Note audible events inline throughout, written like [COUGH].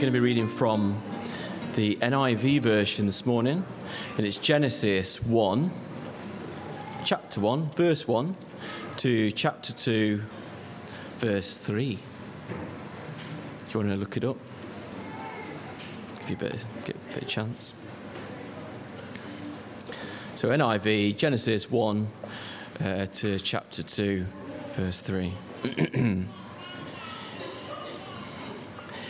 going to be reading from the NIV version this morning, and it's Genesis 1, chapter 1, verse 1, to chapter 2, verse 3. If you want to look it up, if you better get a bit of chance. So, NIV, Genesis 1 uh, to chapter 2, verse 3. [CLEARS THROAT]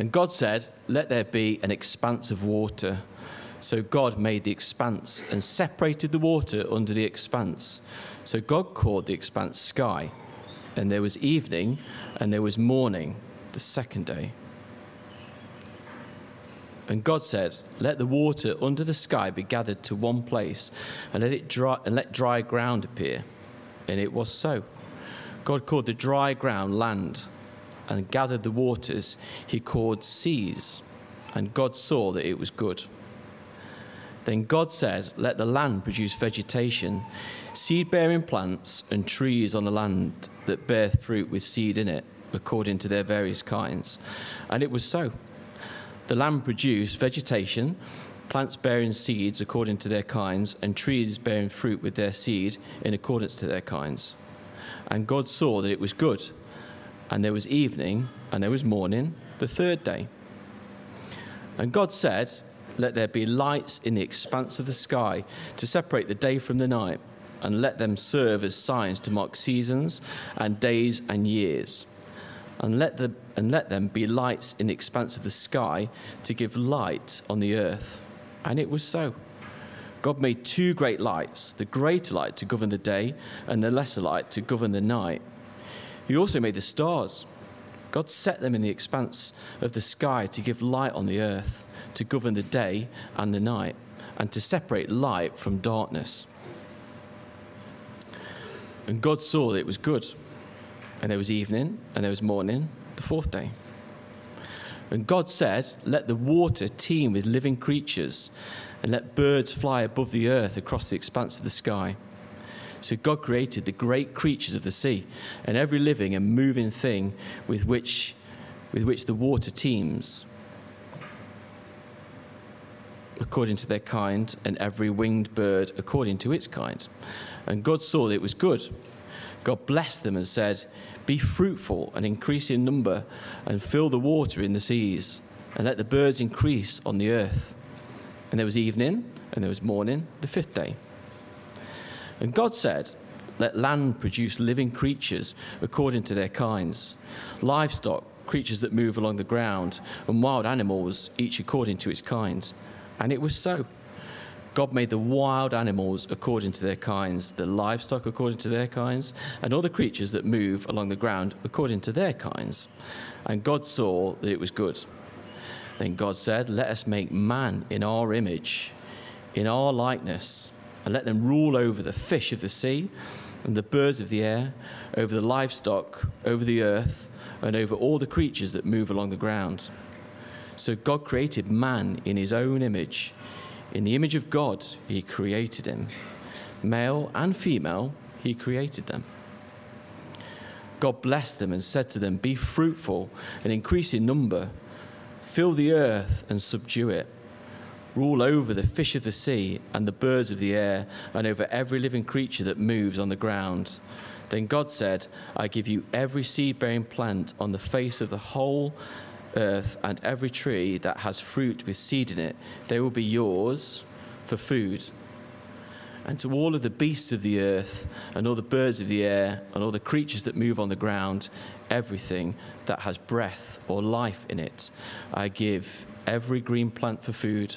And God said, Let there be an expanse of water. So God made the expanse and separated the water under the expanse. So God called the expanse sky. And there was evening and there was morning, the second day. And God said, Let the water under the sky be gathered to one place, and let it dry and let dry ground appear. And it was so. God called the dry ground land and gathered the waters he called seas. And God saw that it was good. Then God said, Let the land produce vegetation, seed bearing plants, and trees on the land that bear fruit with seed in it, according to their various kinds. And it was so. The land produced vegetation, plants bearing seeds according to their kinds, and trees bearing fruit with their seed in accordance to their kinds. And God saw that it was good and there was evening, and there was morning, the third day. And God said, Let there be lights in the expanse of the sky to separate the day from the night, and let them serve as signs to mark seasons and days and years. And let, the, and let them be lights in the expanse of the sky to give light on the earth. And it was so. God made two great lights the greater light to govern the day, and the lesser light to govern the night he also made the stars. God set them in the expanse of the sky to give light on the earth, to govern the day and the night, and to separate light from darkness. And God saw that it was good. And there was evening, and there was morning, the fourth day. And God said, Let the water teem with living creatures, and let birds fly above the earth across the expanse of the sky. So God created the great creatures of the sea and every living and moving thing with which, with which the water teems, according to their kind, and every winged bird according to its kind. And God saw that it was good. God blessed them and said, Be fruitful and increase in number, and fill the water in the seas, and let the birds increase on the earth. And there was evening, and there was morning, the fifth day. And God said, Let land produce living creatures according to their kinds, livestock, creatures that move along the ground, and wild animals, each according to its kind. And it was so. God made the wild animals according to their kinds, the livestock according to their kinds, and all the creatures that move along the ground according to their kinds. And God saw that it was good. Then God said, Let us make man in our image, in our likeness and let them rule over the fish of the sea and the birds of the air, over the livestock, over the earth, and over all the creatures that move along the ground. So God created man in his own image. In the image of God, he created him. Male and female, he created them. God blessed them and said to them, Be fruitful and increase in number, fill the earth and subdue it rule over the fish of the sea and the birds of the air, and over every living creature that moves on the ground. Then God said, I give you every seed bearing plant on the face of the whole earth, and every tree that has fruit with seed in it. They will be yours for food. And to all of the beasts of the earth, and all the birds of the air, and all the creatures that move on the ground, everything that has breath or life in it, I give every green plant for food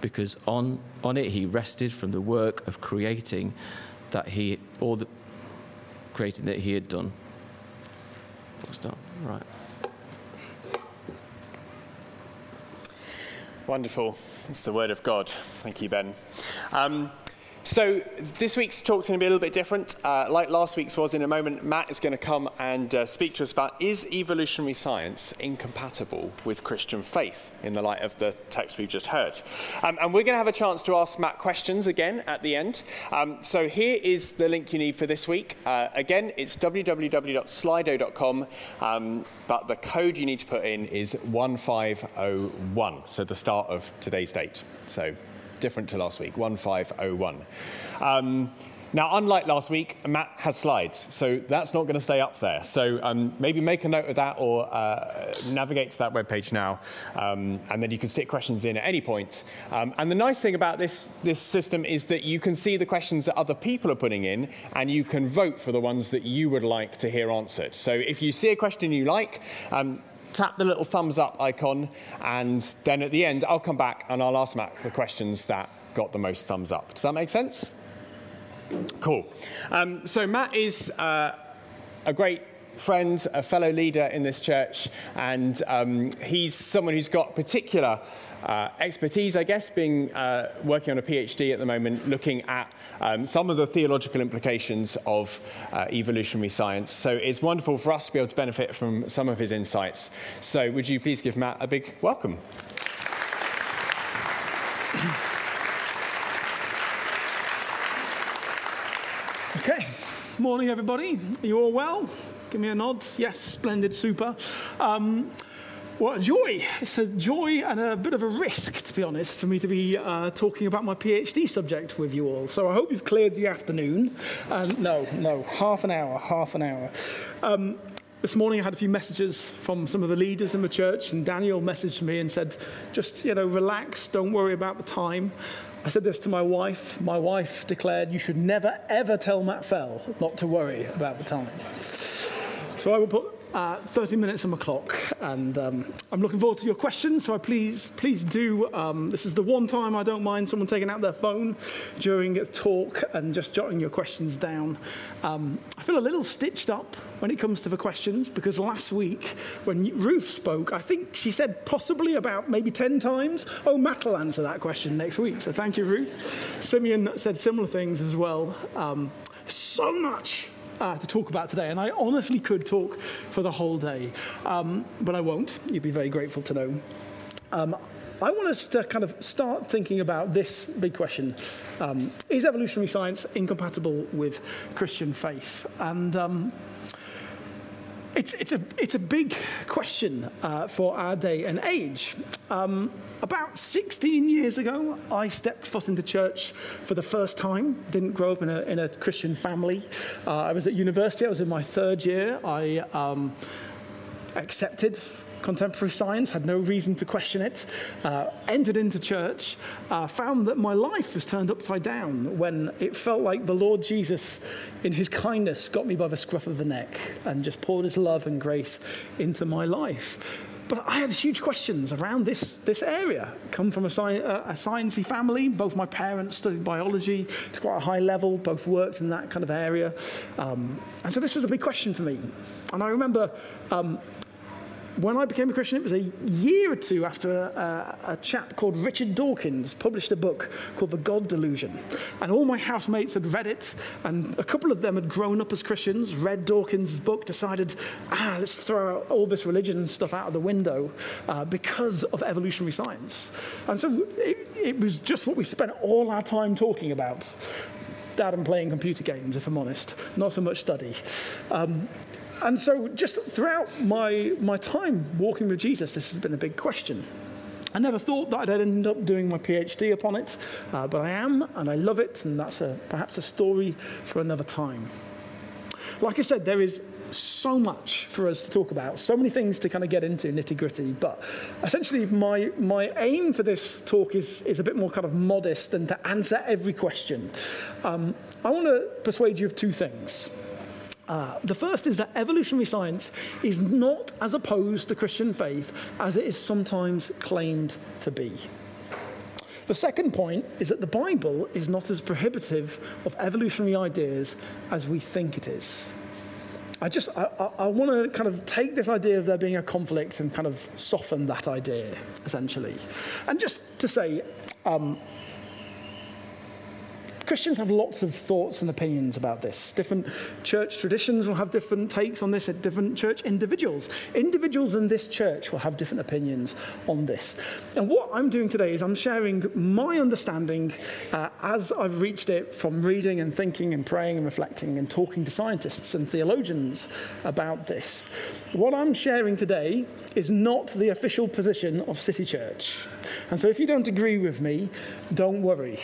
because on, on it he rested from the work of creating that he, all the creating that he had done. Stop. Right. Wonderful. It's the word of God. Thank you, Ben. Um, so this week's talk's going to be a little bit different. Uh, like last week's was, in a moment, Matt is going to come and uh, speak to us about is evolutionary science incompatible with Christian faith in the light of the text we've just heard. Um, and we're going to have a chance to ask Matt questions again at the end. Um, so here is the link you need for this week. Uh, again, it's www.slido.com, um, but the code you need to put in is 1501, so the start of today's date. So different to last week, 1501. Um, now, unlike last week, Matt has slides, so that's not going to stay up there. So um, maybe make a note of that or uh, navigate to that webpage now, um, and then you can stick questions in at any point. Um, and the nice thing about this, this system is that you can see the questions that other people are putting in, and you can vote for the ones that you would like to hear answered. So if you see a question you like, um, tap the little thumbs up icon, and then at the end, I'll come back and I'll ask Matt the questions that got the most thumbs up. Does that make sense? Cool. Um, so, Matt is uh, a great friend, a fellow leader in this church, and um, he's someone who's got particular uh, expertise, I guess, being uh, working on a PhD at the moment, looking at um, some of the theological implications of uh, evolutionary science. So it's wonderful for us to be able to benefit from some of his insights. So would you please give Matt a big welcome? Okay, morning everybody. Are you all well? Give me a nod. Yes, splendid, super. Um, what a joy. It's a joy and a bit of a risk, to be honest, for me to be uh, talking about my PhD subject with you all. So I hope you've cleared the afternoon. Um, no, no, half an hour, half an hour. Um, this morning I had a few messages from some of the leaders in the church, and Daniel messaged me and said, just, you know, relax, don't worry about the time. I said this to my wife. My wife declared, you should never, ever tell Matt Fell not to worry about the time. So I will put uh, 30 minutes on the clock, and um, I'm looking forward to your questions. So I please, please do. Um, this is the one time I don't mind someone taking out their phone during a talk and just jotting your questions down. Um, I feel a little stitched up when it comes to the questions because last week when Ruth spoke, I think she said possibly about maybe 10 times, "Oh, Matt will answer that question next week." So thank you, Ruth. Simeon said similar things as well. Um, so much uh, to talk about today, and I honestly could talk for the whole day, um, but I won't. You'd be very grateful to know. Um, I want us to kind of start thinking about this big question um, Is evolutionary science incompatible with Christian faith? And um, it's, it's, a, it's a big question uh, for our day and age. Um, about 16 years ago, I stepped foot into church for the first time. Didn't grow up in a, in a Christian family. Uh, I was at university, I was in my third year. I um, accepted contemporary science, had no reason to question it, uh, entered into church, uh, found that my life was turned upside down when it felt like the Lord Jesus, in his kindness, got me by the scruff of the neck and just poured his love and grace into my life. But I had huge questions around this, this area. Come from a, sci- a sciencey family. Both my parents studied biology. It's quite a high level. Both worked in that kind of area. Um, and so this was a big question for me. And I remember um, when I became a Christian, it was a year or two after a, a, chap called Richard Dawkins published a book called The God Delusion. And all my housemates had read it, and a couple of them had grown up as Christians, read Dawkins' book, decided, ah, let's throw all this religion stuff out of the window uh, because of evolutionary science. And so it, it was just what we spent all our time talking about dad and playing computer games, if I'm honest, not so much study. Um, and so, just throughout my, my time walking with Jesus, this has been a big question. I never thought that I'd end up doing my PhD upon it, uh, but I am, and I love it, and that's a, perhaps a story for another time. Like I said, there is so much for us to talk about, so many things to kind of get into nitty gritty. But essentially, my, my aim for this talk is, is a bit more kind of modest than to answer every question. Um, I want to persuade you of two things. Uh, the first is that evolutionary science is not as opposed to Christian faith as it is sometimes claimed to be. The second point is that the Bible is not as prohibitive of evolutionary ideas as we think it is. I just, I, I, I want to kind of take this idea of there being a conflict and kind of soften that idea, essentially. And just to say, um, Christians have lots of thoughts and opinions about this. Different church traditions will have different takes on this at different church individuals. Individuals in this church will have different opinions on this. And what I'm doing today is I'm sharing my understanding uh, as I've reached it from reading and thinking and praying and reflecting and talking to scientists and theologians about this. What I'm sharing today is not the official position of City Church. And so if you don't agree with me, don't worry.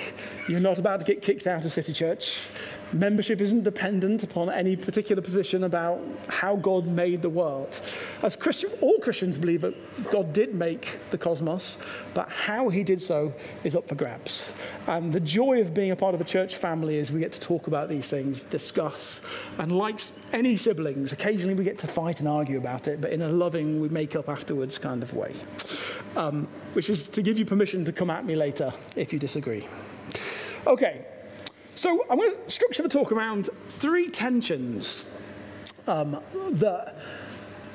You're not about to get kicked out of City Church. Membership isn't dependent upon any particular position about how God made the world. As Christian, all Christians believe that God did make the cosmos, but how he did so is up for grabs. And the joy of being a part of a church family is we get to talk about these things, discuss, and like any siblings, occasionally we get to fight and argue about it, but in a loving, we make up afterwards kind of way. Um, which is to give you permission to come at me later if you disagree. Okay, so I'm going to structure the talk around three tensions um, that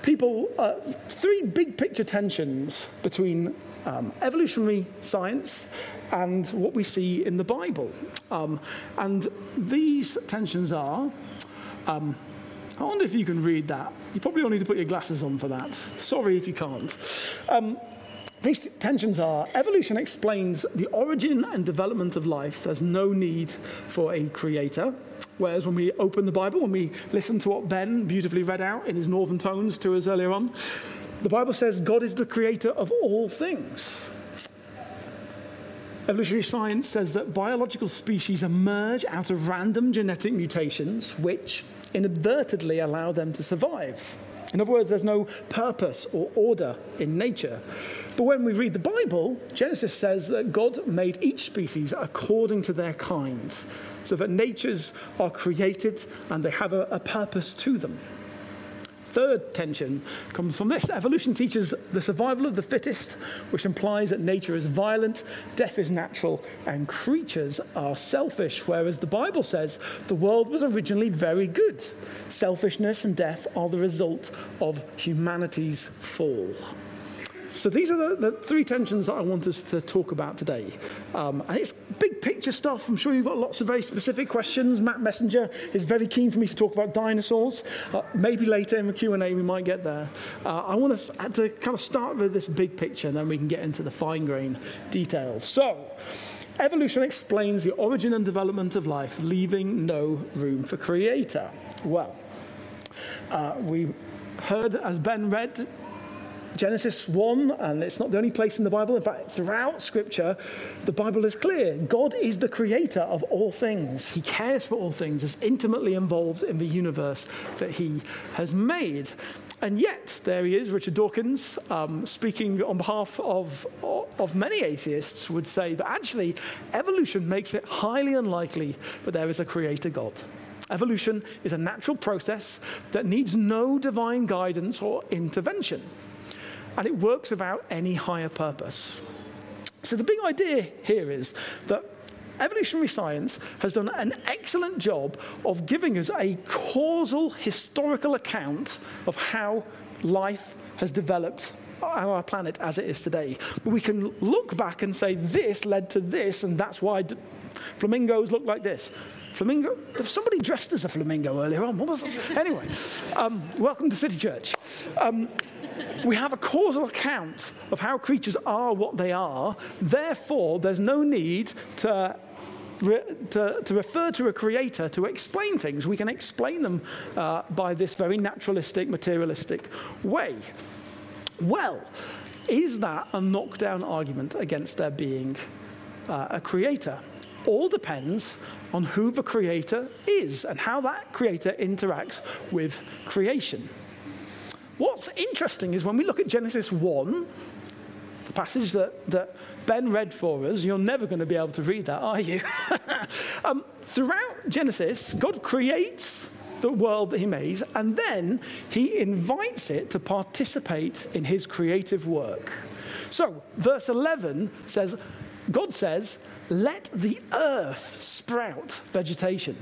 people, uh, three big picture tensions between um, evolutionary science and what we see in the Bible. Um, and these tensions are. Um, I wonder if you can read that. You probably all need to put your glasses on for that. Sorry if you can't. These tensions are evolution explains the origin and development of life. There's no need for a creator. Whereas when we open the Bible, when we listen to what Ben beautifully read out in his northern tones to us earlier on, the Bible says God is the creator of all things. Evolutionary science says that biological species emerge out of random genetic mutations, which inadvertently allow them to survive. In other words, there's no purpose or order in nature. But when we read the Bible, Genesis says that God made each species according to their kind, so that natures are created and they have a, a purpose to them. Third tension comes from this. Evolution teaches the survival of the fittest, which implies that nature is violent, death is natural, and creatures are selfish, whereas the Bible says the world was originally very good. Selfishness and death are the result of humanity's fall. So these are the, the, three tensions that I want us to talk about today. Um, and it's big picture stuff. I'm sure you've got lots of very specific questions. Matt Messenger is very keen for me to talk about dinosaurs. Uh, maybe later in the Q&A we might get there. Uh, I want us to kind of start with this big picture and then we can get into the fine grain details. So, evolution explains the origin and development of life, leaving no room for creator. Well, uh, we heard, as Ben read, Genesis 1, and it's not the only place in the Bible. In fact, throughout Scripture, the Bible is clear. God is the creator of all things. He cares for all things, is intimately involved in the universe that He has made. And yet, there he is, Richard Dawkins, um, speaking on behalf of, of many atheists, would say that actually evolution makes it highly unlikely that there is a creator God. Evolution is a natural process that needs no divine guidance or intervention and it works without any higher purpose. So the big idea here is that evolutionary science has done an excellent job of giving us a causal historical account of how life has developed on our planet as it is today. We can look back and say this led to this, and that's why d- flamingos look like this. Flamingo? Somebody dressed as a flamingo earlier on. What was it? Anyway, um, welcome to City Church. Um, we have a causal account of how creatures are what they are. Therefore, there's no need to to, to, refer to a creator to explain things. We can explain them uh, by this very naturalistic, materialistic way. Well, is that a knockdown argument against there being uh, a creator? all depends on who the creator is and how that creator interacts with creation. What's interesting is when we look at Genesis 1, the passage that, that Ben read for us, you're never going to be able to read that, are you? [LAUGHS] um, throughout Genesis, God creates the world that he made, and then he invites it to participate in his creative work. So, verse 11 says, God says, let the earth sprout vegetation.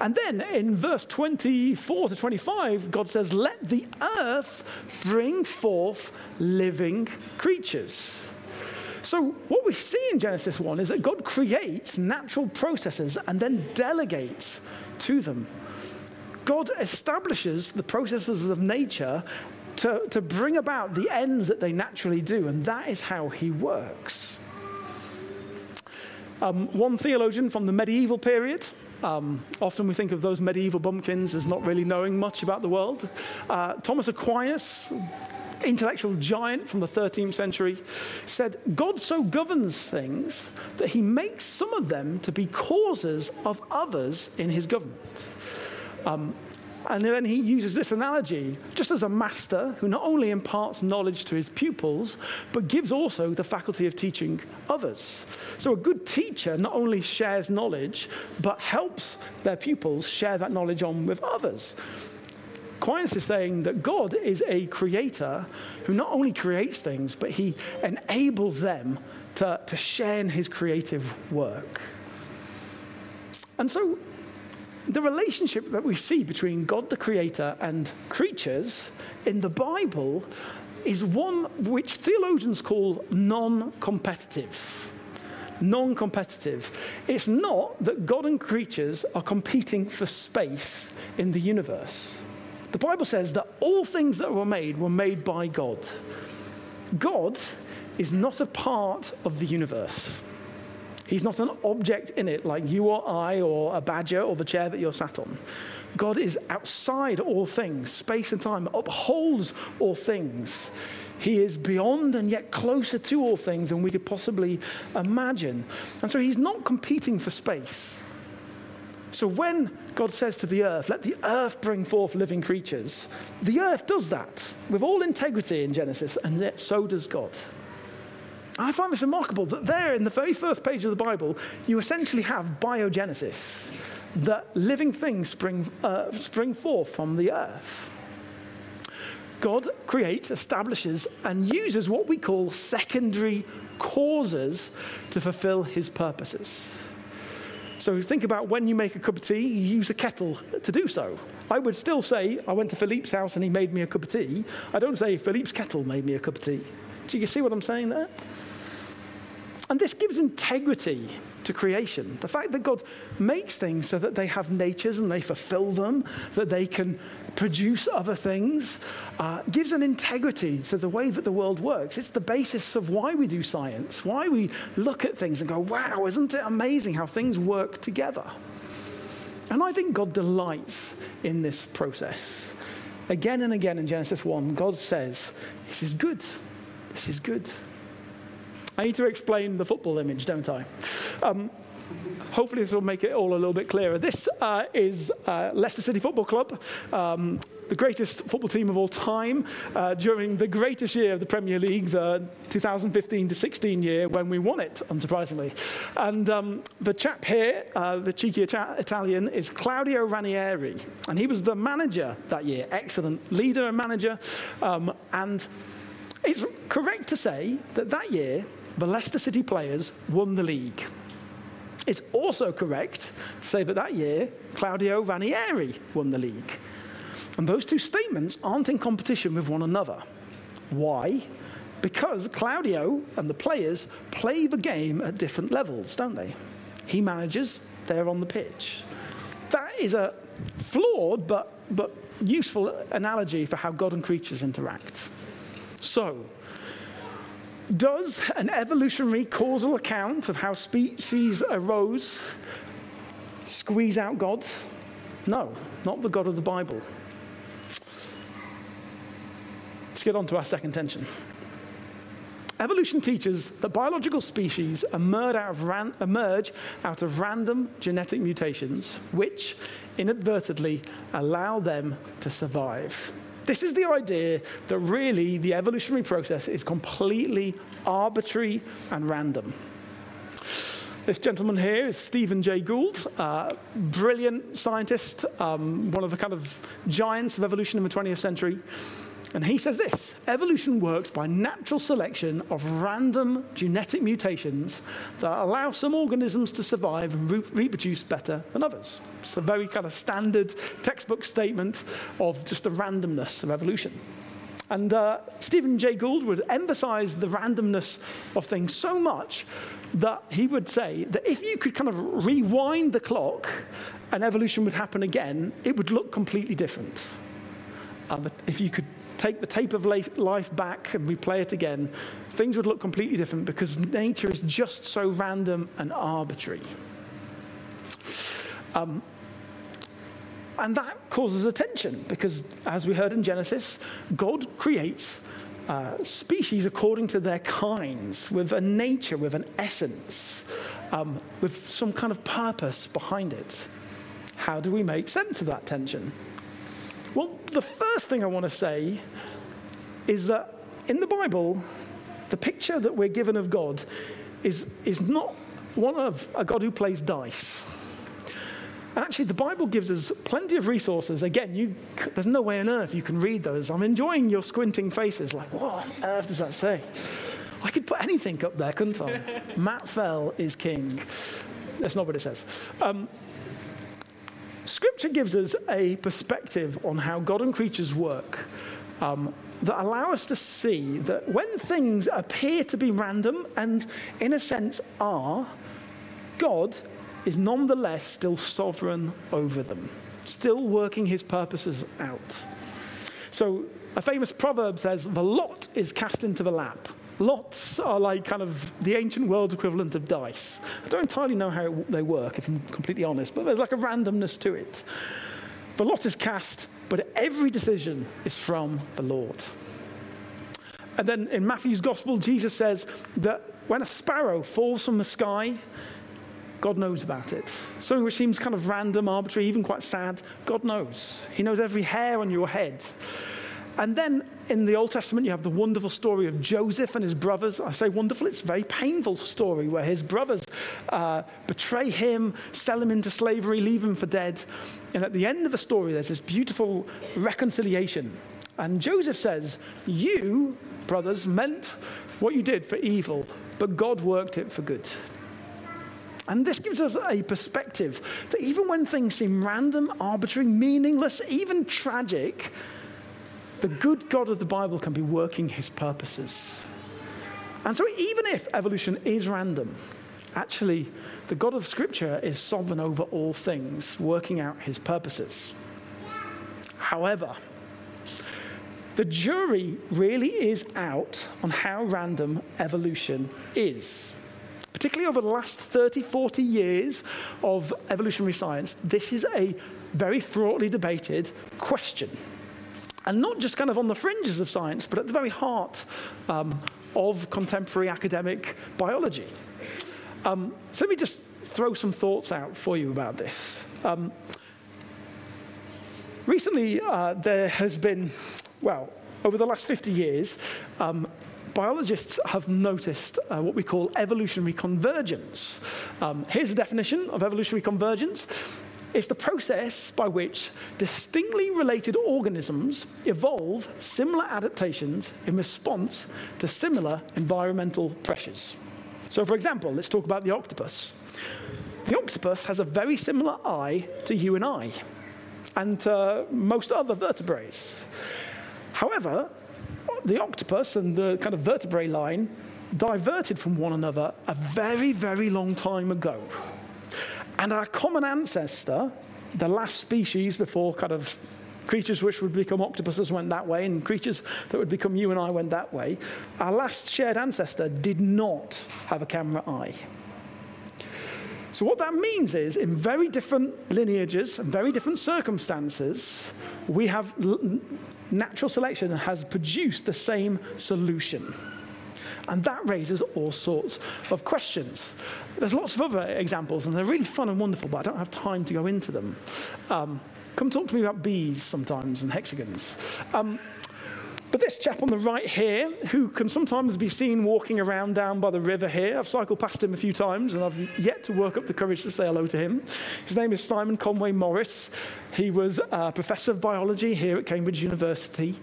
And then in verse 24 to 25, God says, Let the earth bring forth living creatures. So, what we see in Genesis 1 is that God creates natural processes and then delegates to them. God establishes the processes of nature to, to bring about the ends that they naturally do, and that is how He works. Um, one theologian from the medieval period, um, often we think of those medieval bumpkins as not really knowing much about the world. Uh, Thomas Aquinas, intellectual giant from the 13th century, said, God so governs things that he makes some of them to be causes of others in his government. Um, and then he uses this analogy just as a master who not only imparts knowledge to his pupils, but gives also the faculty of teaching others. So a good teacher not only shares knowledge, but helps their pupils share that knowledge on with others. Aquinas is saying that God is a creator who not only creates things, but he enables them to, to share in his creative work. And so the relationship that we see between God the Creator and creatures in the Bible is one which theologians call non competitive. Non competitive. It's not that God and creatures are competing for space in the universe. The Bible says that all things that were made were made by God. God is not a part of the universe. He's not an object in it like you or I or a badger or the chair that you're sat on. God is outside all things, space and time, upholds all things. He is beyond and yet closer to all things than we could possibly imagine. And so he's not competing for space. So when God says to the earth, let the earth bring forth living creatures, the earth does that with all integrity in Genesis, and yet so does God. I find this remarkable that there in the very first page of the Bible, you essentially have biogenesis, that living things spring, uh, spring forth from the earth. God creates, establishes, and uses what we call secondary causes to fulfill his purposes. So think about when you make a cup of tea, you use a kettle to do so. I would still say, I went to Philippe's house and he made me a cup of tea. I don't say, Philippe's kettle made me a cup of tea. Do you see what I'm saying there? And this gives integrity to creation. The fact that God makes things so that they have natures and they fulfill them, that they can produce other things, uh, gives an integrity to the way that the world works. It's the basis of why we do science, why we look at things and go, wow, isn't it amazing how things work together? And I think God delights in this process. Again and again in Genesis 1, God says, This is good. This is good. I need to explain the football image, don't I? Um, hopefully, this will make it all a little bit clearer. This uh, is uh, Leicester City Football Club. Um, the greatest football team of all time uh, during the greatest year of the Premier League, the 2015 to 16 year when we won it, unsurprisingly. And um, the chap here, uh, the cheeky Ita- Italian, is Claudio Ranieri. And he was the manager that year, excellent leader and manager. Um, and it's correct to say that that year the Leicester City players won the league. It's also correct to say that that year, Claudio Ranieri won the league. And those two statements aren't in competition with one another. Why? Because Claudio and the players play the game at different levels, don't they? He manages, they're on the pitch. That is a flawed but, but useful analogy for how God and creatures interact. So, does an evolutionary causal account of how species arose squeeze out God? No, not the God of the Bible. Let's get on to our second tension. Evolution teaches that biological species emerge out, of ran- emerge out of random genetic mutations, which inadvertently allow them to survive. This is the idea that really the evolutionary process is completely arbitrary and random. This gentleman here is Stephen Jay Gould, uh, brilliant scientist, um, one of the kind of giants of evolution in the 20th century. And he says this evolution works by natural selection of random genetic mutations that allow some organisms to survive and re- reproduce better than others. It's a very kind of standard textbook statement of just the randomness of evolution. And uh, Stephen Jay Gould would emphasize the randomness of things so much that he would say that if you could kind of rewind the clock and evolution would happen again, it would look completely different. If you could take the tape of life back and replay it again, things would look completely different because nature is just so random and arbitrary. Um, and that causes a tension because, as we heard in Genesis, God creates uh, species according to their kinds, with a nature, with an essence, um, with some kind of purpose behind it. How do we make sense of that tension? Well, the first thing I want to say is that in the Bible, the picture that we're given of God is, is not one of a God who plays dice. Actually, the Bible gives us plenty of resources. Again, you, there's no way on earth you can read those. I'm enjoying your squinting faces, like, what on earth does that say? I could put anything up there, couldn't I? [LAUGHS] Matt Fell is king. That's not what it says. Um, Scripture gives us a perspective on how God and creatures work um, that allow us to see that when things appear to be random and, in a sense, are, God is nonetheless still sovereign over them, still working his purposes out. So, a famous proverb says, The lot is cast into the lap. Lots are like kind of the ancient world equivalent of dice. I don't entirely know how they work, if I'm completely honest, but there's like a randomness to it. The lot is cast, but every decision is from the Lord. And then in Matthew's gospel, Jesus says that when a sparrow falls from the sky, God knows about it. Something which seems kind of random, arbitrary, even quite sad, God knows. He knows every hair on your head. And then in the Old Testament, you have the wonderful story of Joseph and his brothers. I say wonderful, it's a very painful story where his brothers uh, betray him, sell him into slavery, leave him for dead. And at the end of the story, there's this beautiful reconciliation. And Joseph says, You, brothers, meant what you did for evil, but God worked it for good. And this gives us a perspective that even when things seem random, arbitrary, meaningless, even tragic, the good God of the Bible can be working his purposes. And so, even if evolution is random, actually, the God of Scripture is sovereign over all things, working out his purposes. However, the jury really is out on how random evolution is. Particularly over the last 30, 40 years of evolutionary science, this is a very thoroughly debated question and not just kind of on the fringes of science, but at the very heart um, of contemporary academic biology. Um, so let me just throw some thoughts out for you about this. Um, recently, uh, there has been, well, over the last 50 years, um, biologists have noticed uh, what we call evolutionary convergence. Um, here's a definition of evolutionary convergence it's the process by which distinctly related organisms evolve similar adaptations in response to similar environmental pressures. So, for example, let's talk about the octopus. The octopus has a very similar eye to you and I, and to most other vertebrates. However, the octopus and the kind of vertebrate line diverted from one another a very, very long time ago. And our common ancestor, the last species before kind of creatures which would become octopuses went that way, and creatures that would become you and I went that way, our last shared ancestor did not have a camera eye. So, what that means is, in very different lineages and very different circumstances, we have natural selection has produced the same solution. And that raises all sorts of questions. There's lots of other examples, and they're really fun and wonderful, but I don't have time to go into them. Um, come talk to me about bees sometimes and hexagons. Um, but this chap on the right here, who can sometimes be seen walking around down by the river here, I've cycled past him a few times and I've yet to work up the courage to say hello to him. His name is Simon Conway Morris. He was a professor of biology here at Cambridge University.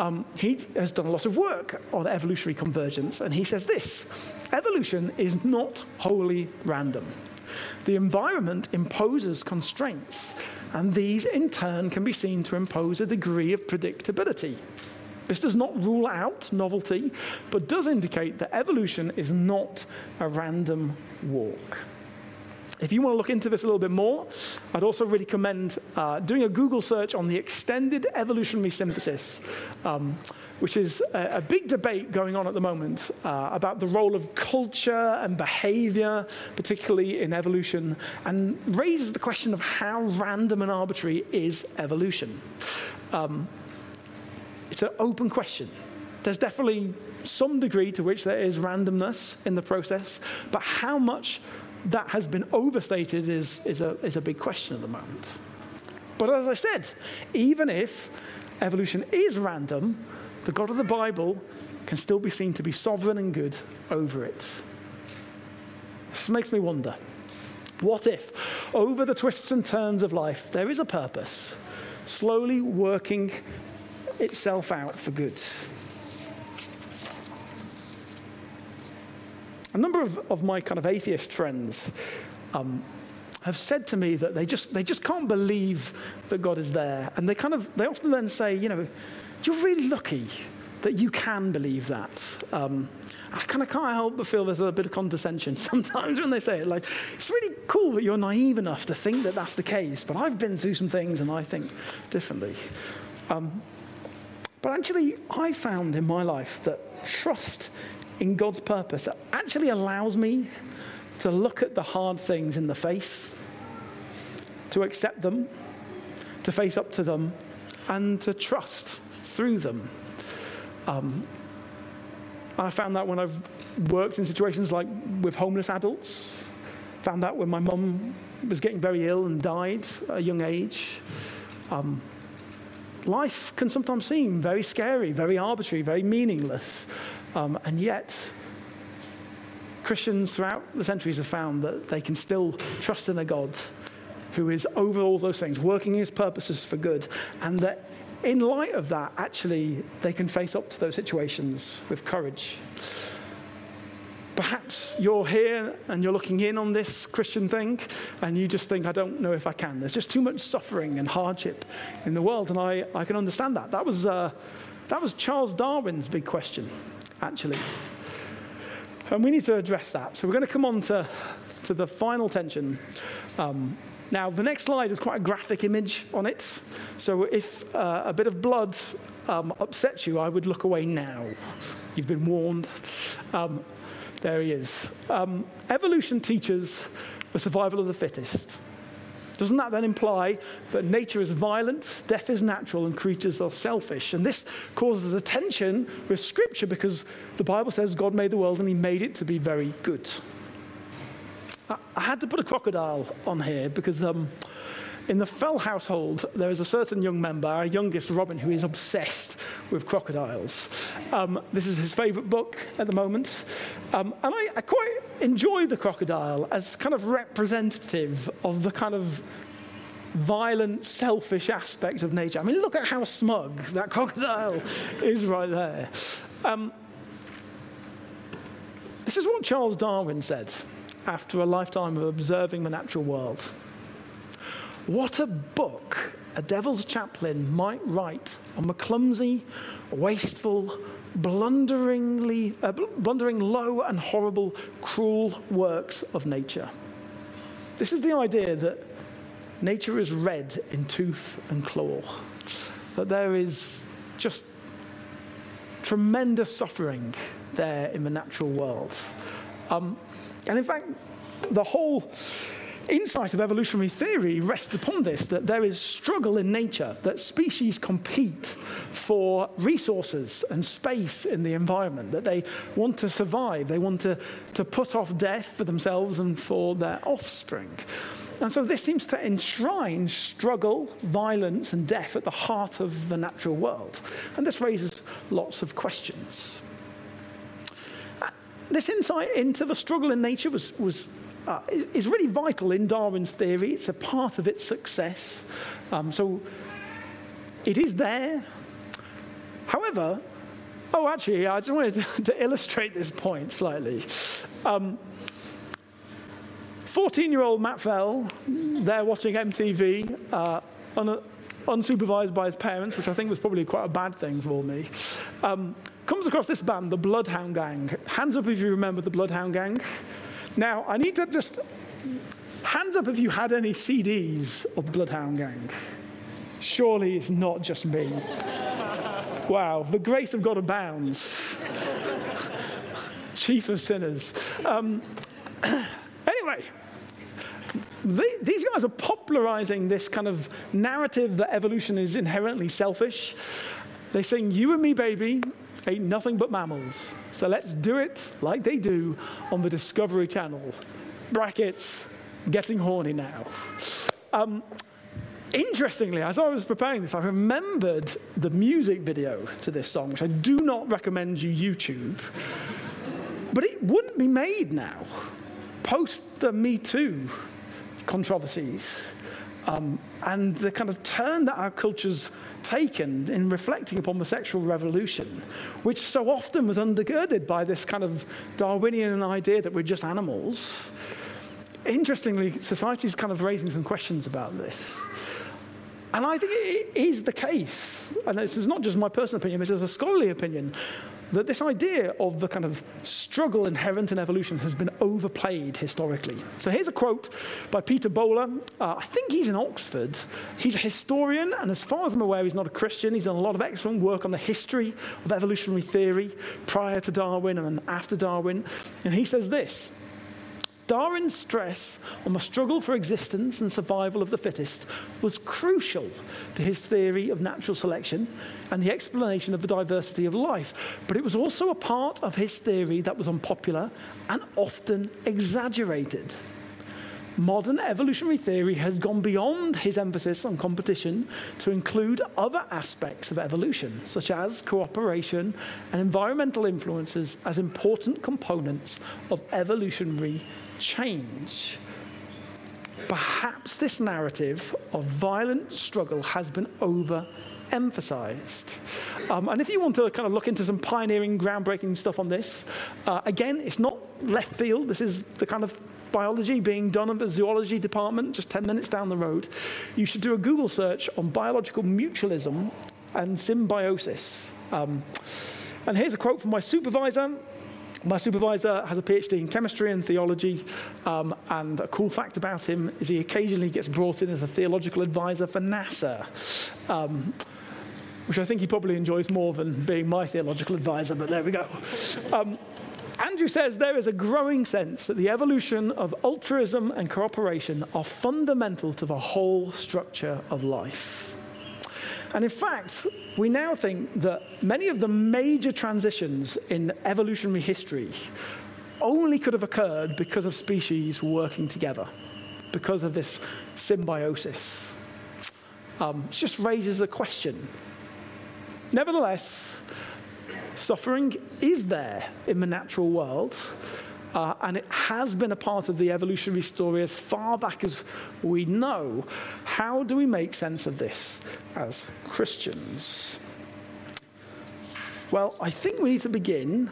Um, he has done a lot of work on evolutionary convergence, and he says this evolution is not wholly random. The environment imposes constraints, and these in turn can be seen to impose a degree of predictability. This does not rule out novelty, but does indicate that evolution is not a random walk. If you want to look into this a little bit more, I'd also really commend uh, doing a Google search on the extended evolutionary synthesis, um, which is a, a, big debate going on at the moment uh, about the role of culture and behavior, particularly in evolution, and raises the question of how random and arbitrary is evolution. Um, it's an open question. There's definitely some degree to which there is randomness in the process, but how much that has been overstated is, is, a, is a big question at the moment. But as I said, even if evolution is random, the God of the Bible can still be seen to be sovereign and good over it. This makes me wonder what if, over the twists and turns of life, there is a purpose slowly working itself out for good. A number of, of my kind of atheist friends um, have said to me that they just, they just can't believe that God is there. And they kind of, they often then say, you know, you're really lucky that you can believe that. Um, I kind of can't help but feel there's a bit of condescension [LAUGHS] sometimes when they say it. Like, it's really cool that you're naive enough to think that that's the case, but I've been through some things and I think differently. Um, but actually, I found in my life that trust in God's purpose actually allows me to look at the hard things in the face, to accept them, to face up to them, and to trust through them. Um, I found that when I've worked in situations like with homeless adults, found that when my mum was getting very ill and died at a young age. Um, life can sometimes seem very scary, very arbitrary, very meaningless. Um, and yet, Christians throughout the centuries have found that they can still trust in a God who is over all those things, working his purposes for good, and that in light of that, actually, they can face up to those situations with courage. Perhaps you're here and you're looking in on this Christian thing and you just think, I don't know if I can. There's just too much suffering and hardship in the world, and I, I can understand that. That was, uh, that was Charles Darwin's big question, actually. And we need to address that. So we're going to come on to, to the final tension. Um, now, the next slide is quite a graphic image on it. So if uh, a bit of blood um, upsets you, I would look away now. You've been warned. Um, there he is. Um, evolution teaches the survival of the fittest. Doesn't that then imply that nature is violent, death is natural, and creatures are selfish? And this causes a tension with Scripture because the Bible says God made the world and He made it to be very good. I had to put a crocodile on here because um, in the Fell household, there is a certain young member, our youngest Robin, who is obsessed with crocodiles. Um, this is his favourite book at the moment. Um, and I, I quite enjoy the crocodile as kind of representative of the kind of violent, selfish aspect of nature. I mean, look at how smug that [LAUGHS] crocodile is right there. Um, this is what Charles Darwin said after a lifetime of observing the natural world. What a book a devil's chaplain might write on the clumsy, wasteful, blunderingly, uh, blundering low and horrible, cruel works of nature. This is the idea that nature is red in tooth and claw, that there is just tremendous suffering there in the natural world. Um, and in fact, the whole insight of evolutionary theory rests upon this that there is struggle in nature, that species compete for resources and space in the environment, that they want to survive, they want to, to put off death for themselves and for their offspring. And so this seems to enshrine struggle, violence, and death at the heart of the natural world. And this raises lots of questions. Uh, this insight into the struggle in nature was, was uh, is really vital in Darwin's theory. It's a part of its success. Um, so it is there. However, oh, actually, I just wanted [LAUGHS] to, to illustrate this point slightly. Um, 14 year old Matt Fell, there watching MTV, uh, un- unsupervised by his parents, which I think was probably quite a bad thing for me, um, comes across this band, the Bloodhound Gang. Hands up if you remember the Bloodhound Gang. Now, I need to just. Hands up if you had any CDs of the Bloodhound Gang. Surely it's not just me. wow, the grace of God abounds. [LAUGHS] Chief of sinners. Um, [CLEARS THROAT] anyway, these guys are popularizing this kind of narrative that evolution is inherently selfish. They sing, You and me, baby, ain't nothing but mammals. So let's do it like they do on the Discovery Channel. Brackets, getting horny now. Um, interestingly, as I was preparing this, I remembered the music video to this song, which I do not recommend you YouTube. But it wouldn't be made now, post the Me Too controversies um, and the kind of turn that our culture's taken in reflecting upon the sexual revolution, which so often was undergirded by this kind of Darwinian idea that we're just animals. Interestingly, society is kind of raising some questions about this. And I think it is the case, and this is not just my personal opinion, this is a scholarly opinion, that this idea of the kind of struggle inherent in evolution has been overplayed historically. So here's a quote by Peter Bowler. Uh, I think he's in Oxford. He's a historian, and as far as I'm aware, he's not a Christian. He's done a lot of excellent work on the history of evolutionary theory prior to Darwin and after Darwin. And he says this Darwin's stress on the struggle for existence and survival of the fittest was crucial to his theory of natural selection and the explanation of the diversity of life. But it was also a part of his theory that was unpopular and often exaggerated. Modern evolutionary theory has gone beyond his emphasis on competition to include other aspects of evolution, such as cooperation and environmental influences, as important components of evolutionary change. Perhaps this narrative of violent struggle has been over emphasized. Um, and if you want to kind of look into some pioneering, groundbreaking stuff on this, uh, again, it's not left field. This is the kind of biology being done in the zoology department just 10 minutes down the road. You should do a Google search on biological mutualism and symbiosis. Um, and here's a quote from my supervisor. My supervisor has a PhD in chemistry and theology, um, and a cool fact about him is he occasionally gets brought in as a theological advisor for NASA, um, which I think he probably enjoys more than being my theological advisor, but there we go. Um, Andrew says there is a growing sense that the evolution of altruism and cooperation are fundamental to the whole structure of life. And in fact, we now think that many of the major transitions in evolutionary history only could have occurred because of species working together, because of this symbiosis. Um, it just raises a question. Nevertheless, suffering is there in the natural world. Uh, and it has been a part of the evolutionary story as far back as we know. How do we make sense of this as Christians? Well, I think we need to begin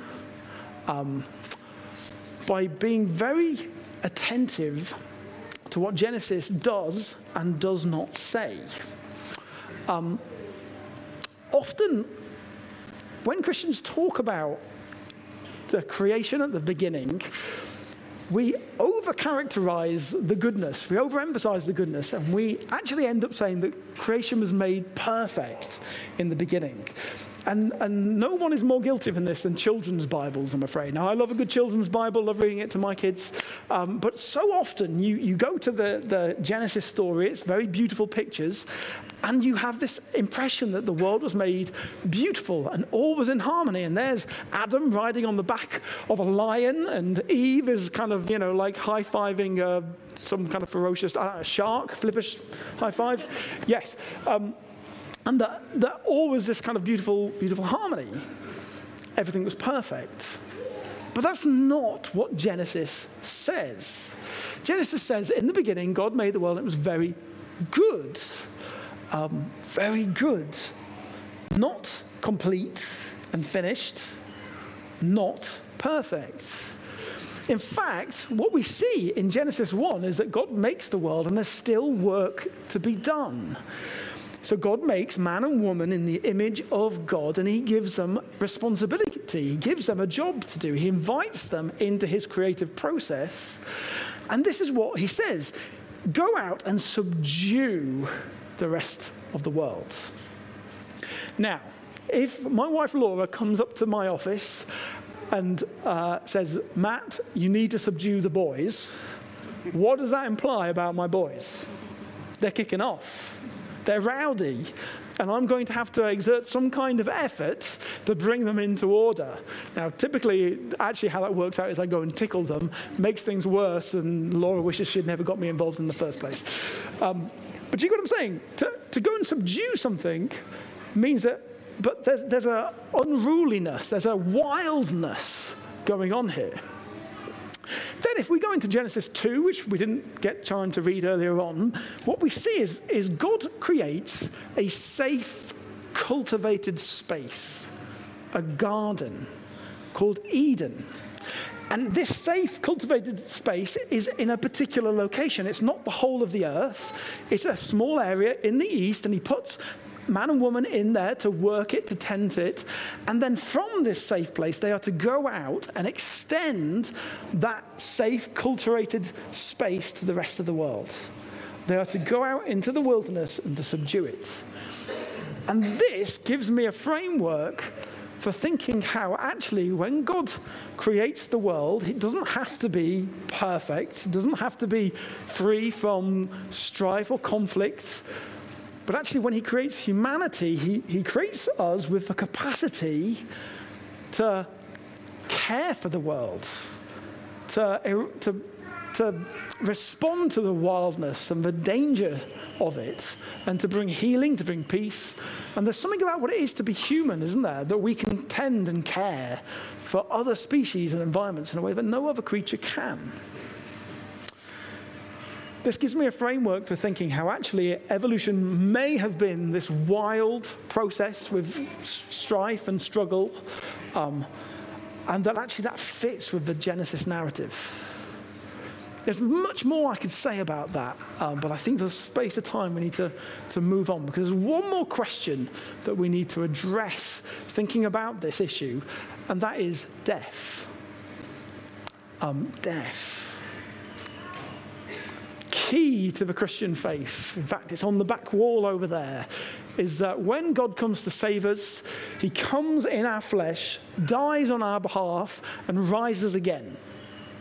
um, by being very attentive to what Genesis does and does not say. Um, often, when Christians talk about the creation at the beginning, we over-characterize the goodness, we overemphasize the goodness, and we actually end up saying that creation was made perfect in the beginning. And, and no one is more guilty than this than children's Bibles, I'm afraid. Now, I love a good children's Bible, love reading it to my kids. Um, but so often you, you go to the, the Genesis story, it's very beautiful pictures, and you have this impression that the world was made beautiful and all was in harmony. And there's Adam riding on the back of a lion, and Eve is kind of, you know, like high fiving uh, some kind of ferocious uh, shark, flippish high five. Yes. Um, and that, that all was this kind of beautiful, beautiful harmony. Everything was perfect. But that's not what Genesis says. Genesis says, in the beginning, God made the world and it was very good. Um, very good. Not complete and finished, not perfect. In fact, what we see in Genesis 1 is that God makes the world and there's still work to be done. So God makes man and woman in the image of God and he gives them responsibility. He gives them a job to do. He invites them into his creative process. And this is what he says go out and subdue the rest of the world. Now, if my wife Laura comes up to my office and uh, says, Matt, you need to subdue the boys, what does that imply about my boys? They're kicking off. They're rowdy. And I'm going to have to exert some kind of effort to bring them into order. Now, typically, actually, how that works out is I go and tickle them, makes things worse, and Laura wishes she'd never got me involved in the first place. Um, but you get what I'm saying? To, to go and subdue something means that, but there's, there's a unruliness, there's a wildness going on here. Then, if we go into Genesis 2, which we didn't get time to read earlier on, what we see is, is God creates a safe, cultivated space, a garden called Eden. And this safe, cultivated space is in a particular location. It's not the whole of the earth, it's a small area in the east, and he puts man and woman in there to work it, to tend it. And then from this safe place, they are to go out and extend that safe, cultivated space to the rest of the world. They are to go out into the wilderness and to subdue it. And this gives me a framework for thinking how actually, when God creates the world, it doesn't have to be perfect, it doesn't have to be free from strife or conflict but actually, when he creates humanity, he, he creates us with the capacity to care for the world, to, to, to respond to the wildness and the danger of it, and to bring healing, to bring peace. And there's something about what it is to be human, isn't there? That we can tend and care for other species and environments in a way that no other creature can. This gives me a framework for thinking how actually evolution may have been this wild process with strife and struggle, um, and that actually that fits with the Genesis narrative. There's much more I could say about that, um, but I think there's space of time we need to, to move on because there's one more question that we need to address thinking about this issue, and that is death. Um, death key to the Christian faith, in fact, it's on the back wall over there, is that when God comes to save us, he comes in our flesh, dies on our behalf, and rises again.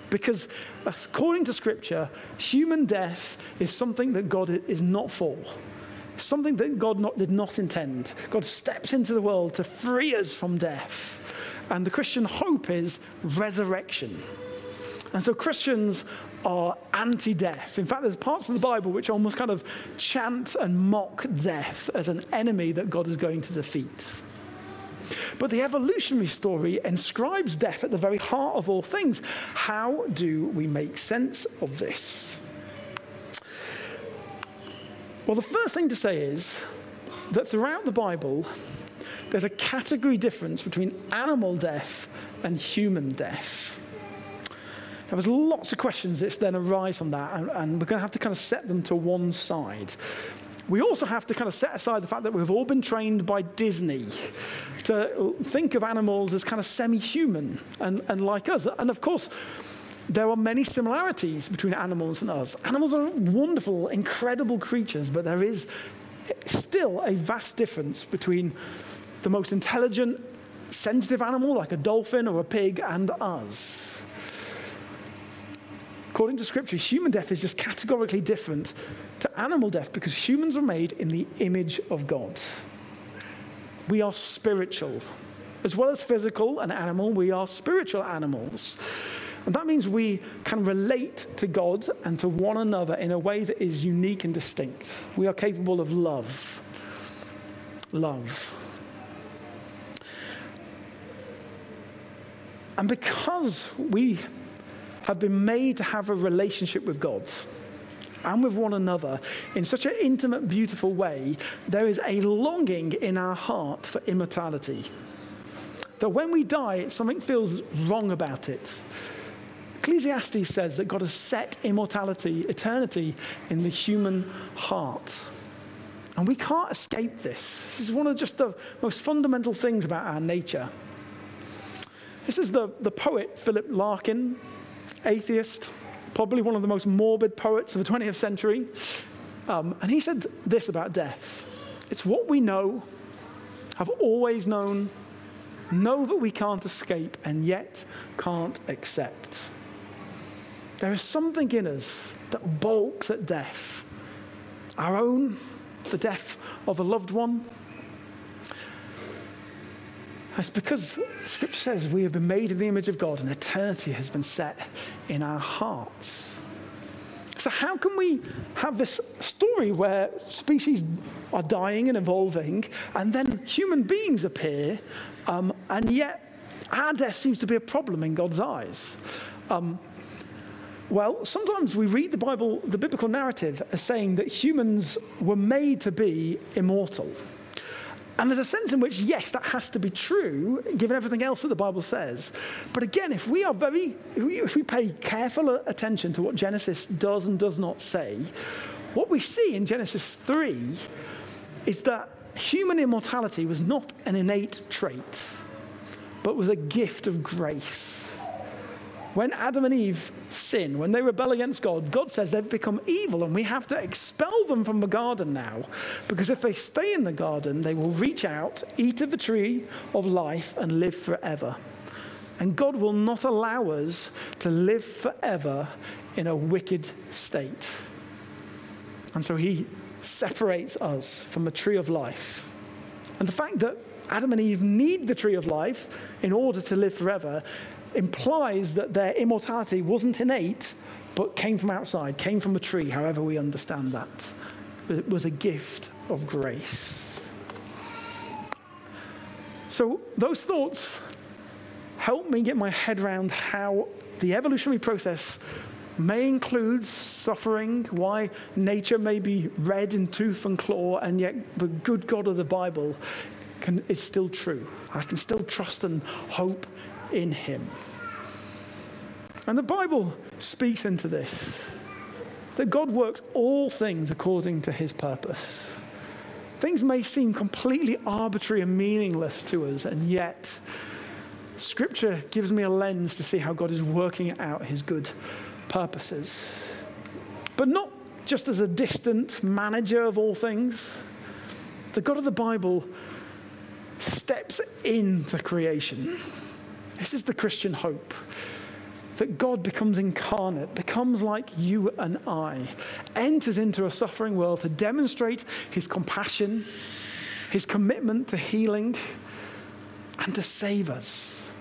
Because according to Scripture, human death is something that God is not for. Something that God not, did not intend. God steps into the world to free us from death. And the Christian hope is resurrection. And so Christians are anti death. In fact, there's parts of the Bible which almost kind of chant and mock death as an enemy that God is going to defeat. But the evolutionary story inscribes death at the very heart of all things. How do we make sense of this? Well, the first thing to say is that throughout the Bible, there's a category difference between animal death and human death. There was lots of questions that then arise from that, and, and we're going to have to kind of set them to one side. We also have to kind of set aside the fact that we've all been trained by Disney to think of animals as kind of semi human and, and like us. And of course, there are many similarities between animals and us. Animals are wonderful, incredible creatures, but there is still a vast difference between the most intelligent, sensitive animal like a dolphin or a pig, and us. According to Scripture, human death is just categorically different to animal death because humans are made in the image of God. We are spiritual. As well as physical and animal, we are spiritual animals. And that means we can relate to God and to one another in a way that is unique and distinct. We are capable of love. Love. And because we have been made to have a relationship with God and with one another in such an intimate, beautiful way, there is a longing in our heart for immortality. That when we die, something feels wrong about it. Ecclesiastes says that God has set immortality, eternity, in the human heart. And we can't escape this. This is one of just the most fundamental things about our nature. This is the, the poet Philip Larkin, atheist, probably one of the most morbid poets of the 20th century. Um, and he said this about death it's what we know, have always known, know that we can't escape, and yet can't accept. There is something in us that balks at death. Our own, the death of a loved one. It's because Scripture says we have been made in the image of God and eternity has been set in our hearts. So, how can we have this story where species are dying and evolving, and then human beings appear, um, and yet our death seems to be a problem in God's eyes? Um, well, sometimes we read the Bible, the biblical narrative, as saying that humans were made to be immortal. And there's a sense in which, yes, that has to be true, given everything else that the Bible says. But again, if we are very, if we, if we pay careful attention to what Genesis does and does not say, what we see in Genesis 3 is that human immortality was not an innate trait, but was a gift of grace. When Adam and Eve sin, when they rebel against God, God says they've become evil and we have to expel them from the garden now. Because if they stay in the garden, they will reach out, eat of the tree of life, and live forever. And God will not allow us to live forever in a wicked state. And so he separates us from the tree of life. And the fact that Adam and Eve need the tree of life in order to live forever implies that their immortality wasn't innate, but came from outside, came from a tree, however we understand that. It was a gift of grace. So, those thoughts help me get my head around how the evolutionary process may include suffering, why nature may be red in tooth and claw, and yet the good God of the Bible can, is still true. I can still trust and hope in him. And the Bible speaks into this that God works all things according to his purpose. Things may seem completely arbitrary and meaningless to us, and yet Scripture gives me a lens to see how God is working out his good purposes. But not just as a distant manager of all things. The God of the Bible steps into creation. This is the Christian hope that God becomes incarnate, becomes like you and I, enters into a suffering world to demonstrate his compassion, his commitment to healing, and to save us.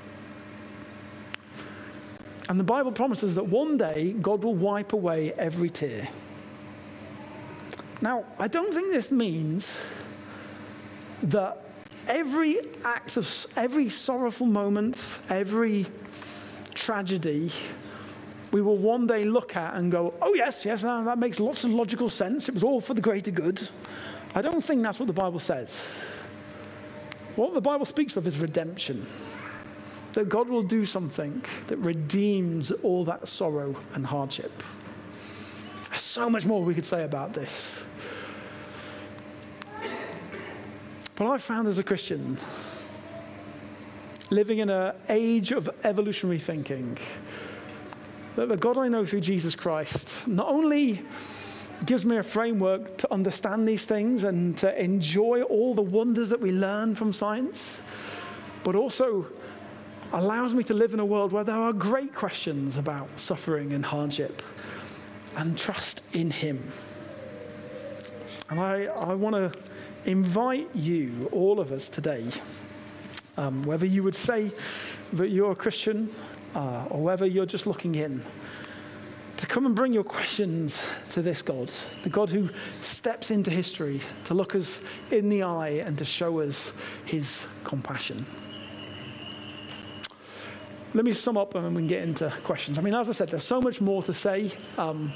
And the Bible promises that one day God will wipe away every tear. Now, I don't think this means that every act of every sorrowful moment, every tragedy, we will one day look at and go, oh, yes, yes, that makes lots of logical sense. It was all for the greater good. I don't think that's what the Bible says. What the Bible speaks of is redemption. That God will do something that redeems all that sorrow and hardship. There's so much more we could say about this. But I've found as a Christian, living in an age of evolutionary thinking, that the God I know through Jesus Christ not only gives me a framework to understand these things and to enjoy all the wonders that we learn from science, but also allows me to live in a world where there are great questions about suffering and hardship and trust in Him. And I, I want to invite you, all of us today, um, whether you would say that you're a Christian uh, or whether you're just looking in, to come and bring your questions to this God, the God who steps into history to look us in the eye and to show us his compassion. Let me sum up and then we can get into questions. I mean, as I said, there's so much more to say. Um,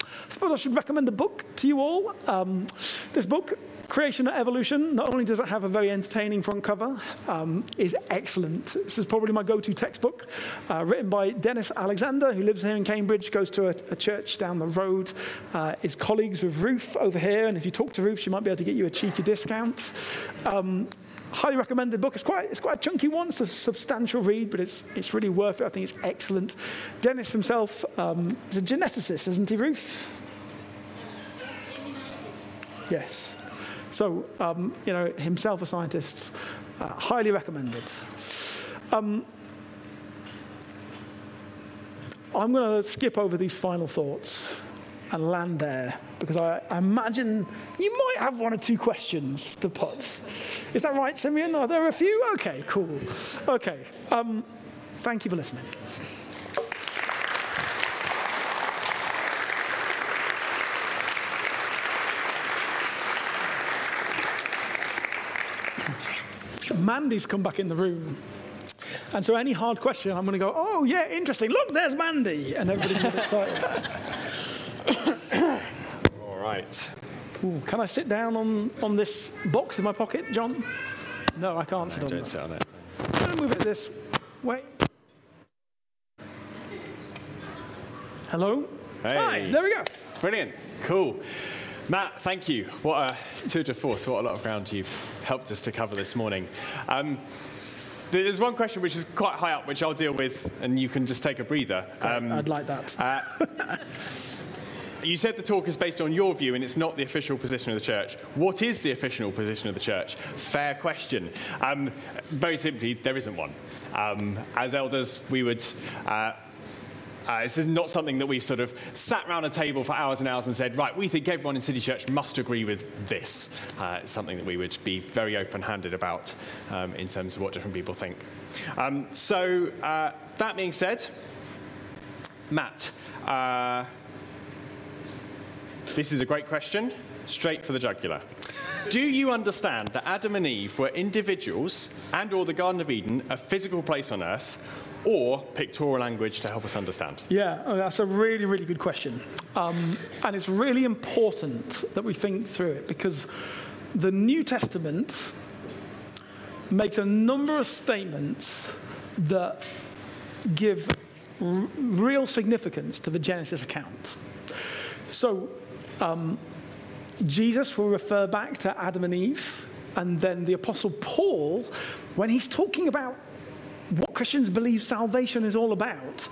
I suppose I should recommend a book to you all. Um, this book Creation and Evolution, not only does it have a very entertaining front cover, um, is excellent. This is probably my go-to textbook, uh, written by Denis Alexander, who lives here in Cambridge, goes to a, a church down the road, uh, is colleagues with Ruth over here, and if you talk to Ruth, she might be able to get you a cheeky discount. Um, highly recommend the book. It's quite, it's quite a chunky one. It's a substantial read, but it's, it's really worth it. I think it's excellent. Denis himself um, is a geneticist, isn't he, Ruth? Yes. So, um, you know, himself a scientist, uh, highly recommended. Um, I'm going to skip over these final thoughts and land there because I, I, imagine you might have one or two questions to put. Is that right, Simeon? Are there a few? Okay, cool. Okay. Um, thank you for listening. Mandy's come back in the room. And so any hard question, I'm going to go, oh, yeah, interesting. Look, there's Mandy. And everybody gets excited. [COUGHS] All right. Ooh, can I sit down on, on this box in my pocket, John? No, I can't sit no, on don't that. sit on it. I'm going to move it this way. Hello? Hey. Hi, there we go. Brilliant. Cool. Matt, thank you. What a tour de force. What a lot of ground you've helped us to cover this morning. Um, there's one question which is quite high up, which I'll deal with, and you can just take a breather. Um, I'd like that. uh, [LAUGHS] you said the talk is based on your view and it's not the official position of the church. What is the official position of the church? Fair question. Um, very simply, there isn't one. Um, as elders, we would. Uh, uh, this is not something that we've sort of sat around a table for hours and hours and said, right, we think everyone in City Church must agree with this. Uh, it's something that we would be very open handed about um, in terms of what different people think. Um, so, uh, that being said, Matt, uh, this is a great question, straight for the jugular. Do you understand that Adam and Eve were individuals and or the Garden of Eden a physical place on earth or pictorial language to help us understand? Yeah, oh, that's a really, really good question. Um, and it's really important that we think through it because the New Testament makes a number of statements that give r- real significance to the Genesis account. So, um, Jesus will refer back to Adam and Eve, and then the Apostle Paul, when he's talking about what Christians believe salvation is all about,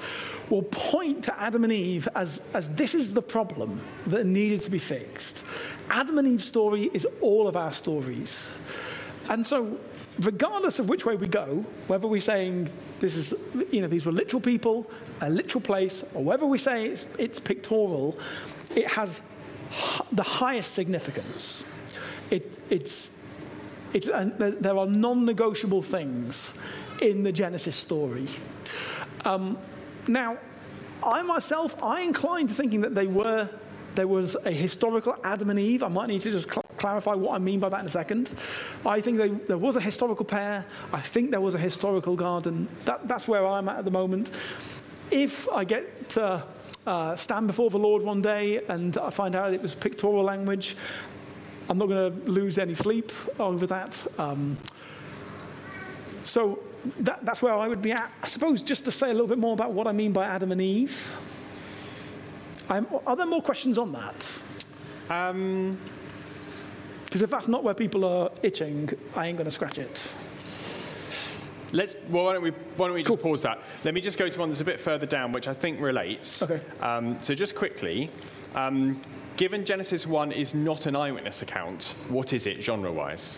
will point to Adam and Eve as, as this is the problem that needed to be fixed. Adam and Eve's story is all of our stories. And so, regardless of which way we go, whether we're saying this is, you know, these were literal people, a literal place, or whether we say it's, it's pictorial, it has the highest significance. It, it's, it's, uh, there- there are non negotiable things in the Genesis story. Um, now, I myself, I incline to thinking that they were, there was a historical Adam and Eve. I might need to just cl- clarify what I mean by that in a second. I think they, there was a historical pair. I think there was a historical garden. That, that's where I'm at at the moment. If I get to uh, stand before the Lord one day and I find out it was pictorial language, I'm not going to lose any sleep over that. Um, so that, that's where I would be at. I suppose just to say a little bit more about what I mean by Adam and Eve. I'm, are there more questions on that? Um, Because if that's not where people are itching, I ain't going to scratch it. let's, well, why don't we, why don't we just pause that? Let me just go to one that's a bit further down, which I think relates. Okay. Um, so, just quickly, um, given Genesis 1 is not an eyewitness account, what is it genre wise?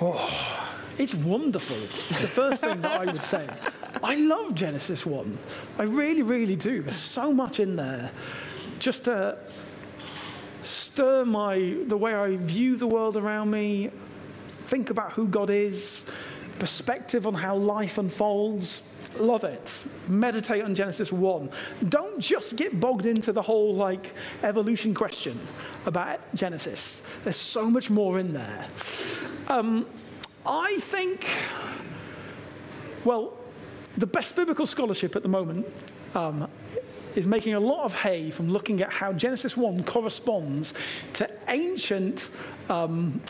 [SIGHS] It's wonderful. It's the first thing that I would say. I love Genesis 1. I really, really do. There's so much in there just to stir my, the way I view the world around me, think about who God is, perspective on how life unfolds. Love it. Meditate on Genesis 1. Don't just get bogged into the whole like evolution question about Genesis. There's so much more in there. Um, I think, well, the best biblical scholarship at the moment um, is making a lot of hay from looking at how Genesis 1 corresponds to ancient, um,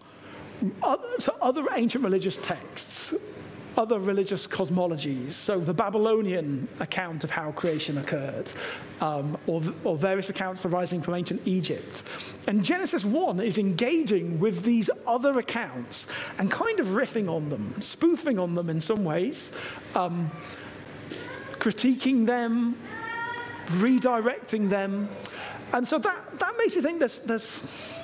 other, so other ancient religious texts, other religious cosmologies. So the Babylonian account of how creation occurred, um, or, or various accounts arising from ancient Egypt. And Genesis 1 is engaging with these other accounts and kind of riffing on them, spoofing on them in some ways. Um, critiquing them, redirecting them. And so that, that makes you think there's, there's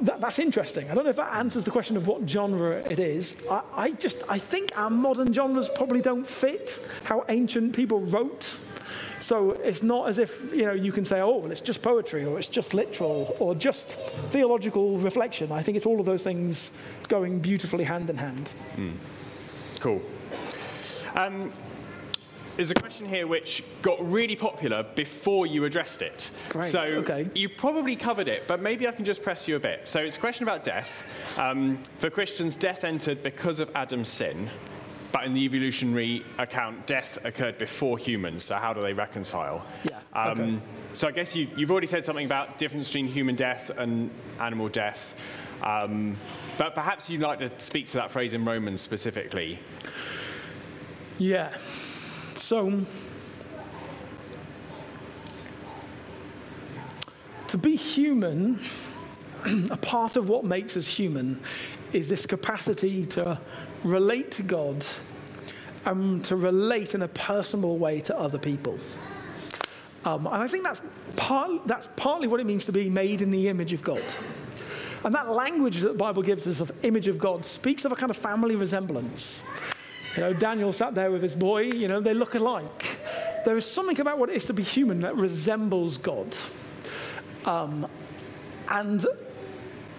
that, that's interesting. I don't know if that answers the question of what genre it is. I, I just, I think our modern genres probably don't fit how ancient people wrote. So it's not as if you know you can say, oh, well, it's just poetry, or it's just literal, or just theological reflection. I think it's all of those things going beautifully hand in hand. Mm. Cool. Um, there's a question here which got really popular before you addressed it. Great. So okay. you probably covered it, but maybe I can just press you a bit. So it's a question about death. Um, for Christians, death entered because of Adam's sin, but in the evolutionary account, death occurred before humans. So how do they reconcile? Yeah. Um, okay. So I guess you, have already said something about difference between human death and animal death. Um, but perhaps you'd like to speak to that phrase in Romans specifically. Yeah. So, to be human, [CLEARS THROAT] a part of what makes us human is this capacity to relate to God and to relate in a personal way to other people. Um, and I think that's, part, that's partly what it means to be made in the image of God. And that language that the Bible gives us of image of God speaks of a kind of family resemblance. You know, Daniel sat there with his boy, you know, they look alike. There is something about what it is to be human that resembles God. Um, and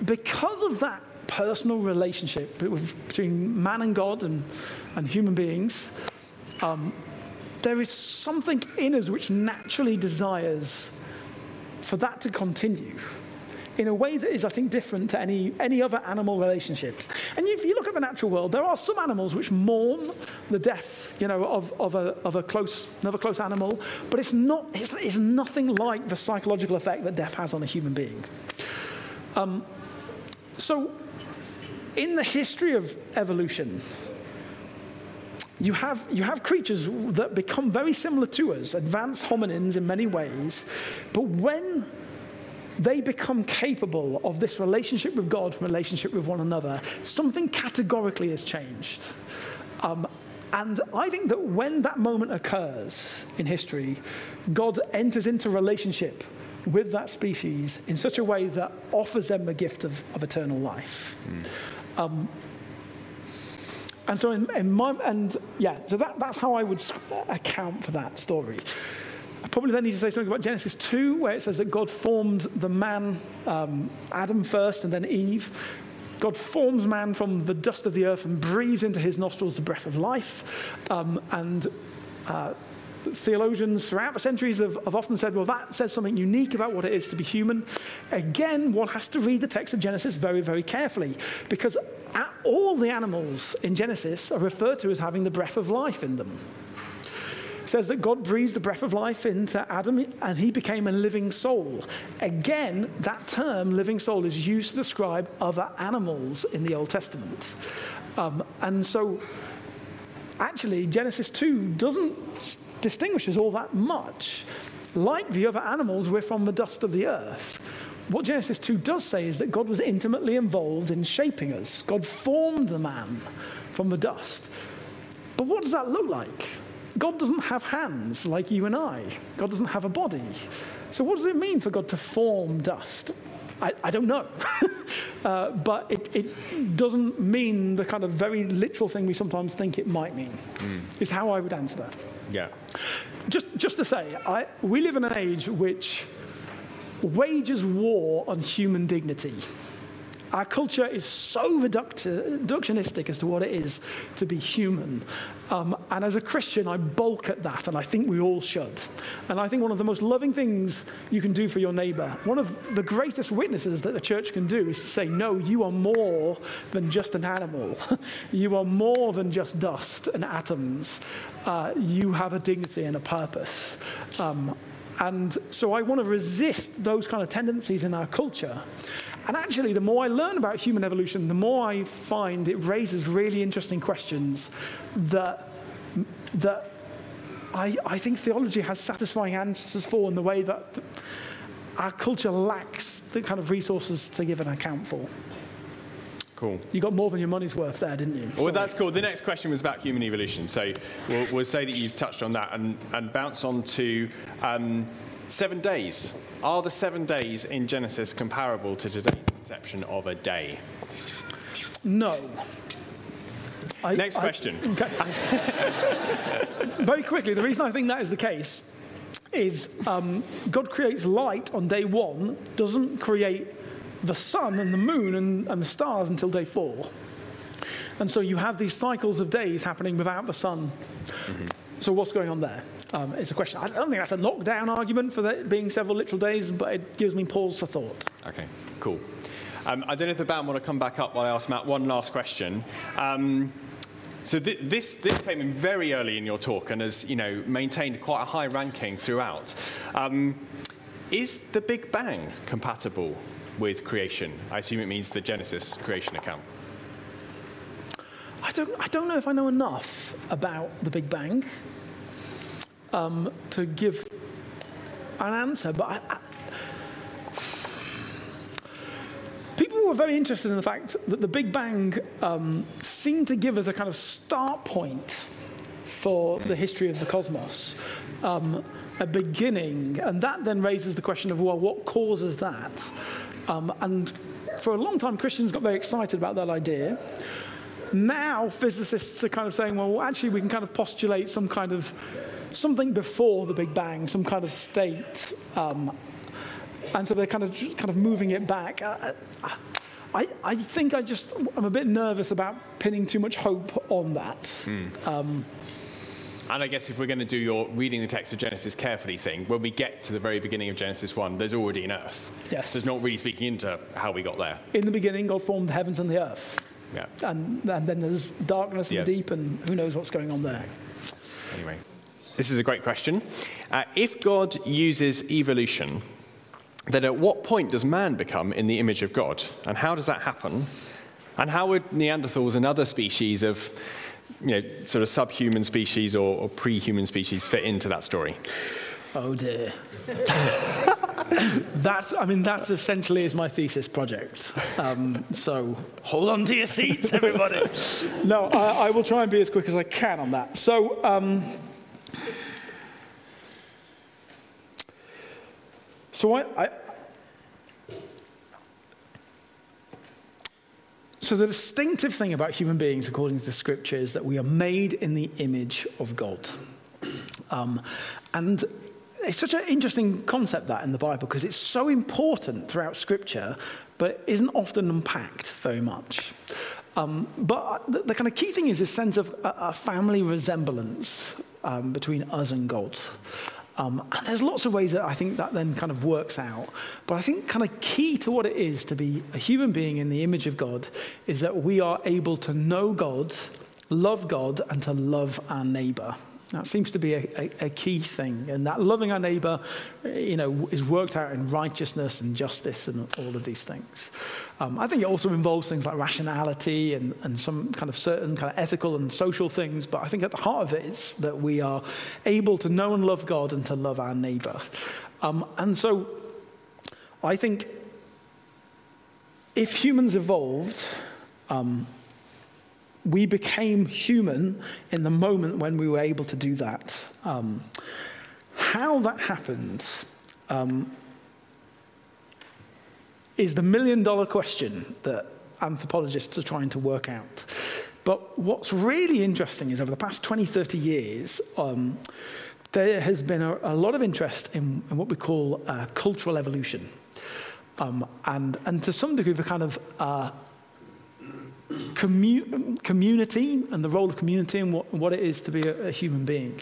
because of that personal relationship between man and God and, and human beings, um, there is something in us which naturally desires for that to continue in a way that is, I think, different to any, any other animal relationships. And if you look at the natural world, there are some animals which mourn the death, you know, of, of, a, of a close, another close animal, but it's, not, it's, it's nothing like the psychological effect that death has on a human being. Um, so, in the history of evolution, you have, you have creatures that become very similar to us, advanced hominins in many ways, but when they become capable of this relationship with God, relationship with one another, something categorically has changed. Um, and I think that when that moment occurs in history, God enters into relationship with that species in such a way that offers them the gift of, of eternal life. Mm. Um, and so, in, in, my, and yeah, so that, that's how I would account for that story. I probably then need to say something about Genesis 2, where it says that God formed the man, um, Adam first and then Eve. God forms man from the dust of the earth and breathes into his nostrils the breath of life. Um, and uh, theologians throughout the centuries have, have, often said, well, that says something unique about what it is to be human. Again, one has to read the text of Genesis very, very carefully because all the animals in Genesis are referred to as having the breath of life in them says that God breathed the breath of life into Adam and he became a living soul. Again, that term, living soul, is used to describe other animals in the Old Testament. Um, and so, actually, Genesis 2 doesn't distinguish us all that much. Like the other animals, we're from the dust of the earth. What Genesis 2 does say is that God was intimately involved in shaping us. God formed the man from the dust. But what does that look like? God doesn't have hands like you and I. God doesn't have a body. So, what does it mean for God to form dust? I, I don't know. [LAUGHS] uh, but it, it, doesn't mean the kind of very literal thing we sometimes think it might mean, mm. is how I would answer that. Yeah. Just, just to say, I, we live in an age which wages war on human dignity. Our culture is so reductionistic as to what it is to be human. Um, and as a Christian, I balk at that, and I think we all should. And I think one of the most loving things you can do for your neighbor, one of the greatest witnesses that the church can do, is to say, No, you are more than just an animal. [LAUGHS] you are more than just dust and atoms. Uh, you have a dignity and a purpose. Um, and so I want to resist those kind of tendencies in our culture. And actually, the more I learn about human evolution, the more I find it raises really interesting questions that, that I, I think theology has satisfying answers for in the way that our culture lacks the kind of resources to give an account for. Cool. You got more than your money's worth there, didn't you? Well, that's cool. The next question was about human evolution. So we'll, we'll say that you've touched on that and, and bounce on to um, seven days. Are the seven days in Genesis comparable to today's conception of a day? No. I, Next question. I, [LAUGHS] okay. Very quickly, the reason I think that is the case is um, God creates light on day one, doesn't create the sun and the moon and, and the stars until day four. And so you have these cycles of days happening without the sun. Mm-hmm. So what's going on there? Um, it's a question. I don't think that's a knockdown argument for there being several literal days, but it gives me pause for thought. Okay, cool. Um, I don't know if the band want to come back up while I ask Matt one last question. Um, so th- this, this came in very early in your talk and has you know, maintained quite a high ranking throughout. Um, is the Big Bang compatible with creation? I assume it means the Genesis creation account. I don't, I don't know if I know enough about the Big Bang um, to give an answer, but I, I, people were very interested in the fact that the Big Bang um, seemed to give us a kind of start point for the history of the cosmos, um, a beginning, and that then raises the question of well, what causes that? Um, and for a long time, Christians got very excited about that idea. Now, physicists are kind of saying, well, actually, we can kind of postulate some kind of something before the Big Bang, some kind of state. Um, and so they're kind of kind of moving it back. I, I think I just I'm a bit nervous about pinning too much hope on that. Mm. Um, and I guess if we're going to do your reading the text of Genesis carefully thing, when we get to the very beginning of Genesis 1, there's already an earth. Yes. So it's not really speaking into how we got there. In the beginning, God formed the heavens and the earth. Yeah. And, and then there's darkness and yes. deep, and who knows what's going on there. Anyway, this is a great question. Uh, if God uses evolution, then at what point does man become in the image of God? And how does that happen? And how would Neanderthals and other species of you know, sort of subhuman species or, or pre-human species fit into that story? Oh dear. [LAUGHS] that's, I mean, that's essentially is my thesis project. Um, so hold on to your seats, everybody. no, I, I, will try and be as quick as I can on that. So, um, so I, So, the distinctive thing about human beings, according to the scripture, is that we are made in the image of God. Um, and it's such an interesting concept that in the Bible because it's so important throughout scripture, but isn't often unpacked very much. Um, but the, the, kind of key thing is this sense of a, a family resemblance um, between us and God. Um, and there's lots of ways that I think that then kind of works out. But I think kind of key to what it is to be a human being in the image of God is that we are able to know God, love God, and to love our neighbor. That seems to be a, a, a, key thing. And that loving our neighbor, you know, is worked out in righteousness and justice and all of these things. Um, I think it also involves things like rationality and, and some kind of certain kind of ethical and social things. But I think at the heart of it is that we are able to know and love God and to love our neighbor. Um, and so I think if humans evolved, um, we became human in the moment when we were able to do that. Um, how that happened, um, is the million dollar question that anthropologists are trying to work out. But what's really interesting is over the past 20, 30 years, um, there has been a, a, lot of interest in, in what we call uh, cultural evolution. Um, and, and to some degree, the kind of uh, commu- community and the role of community and what, what it is to be a, a human being.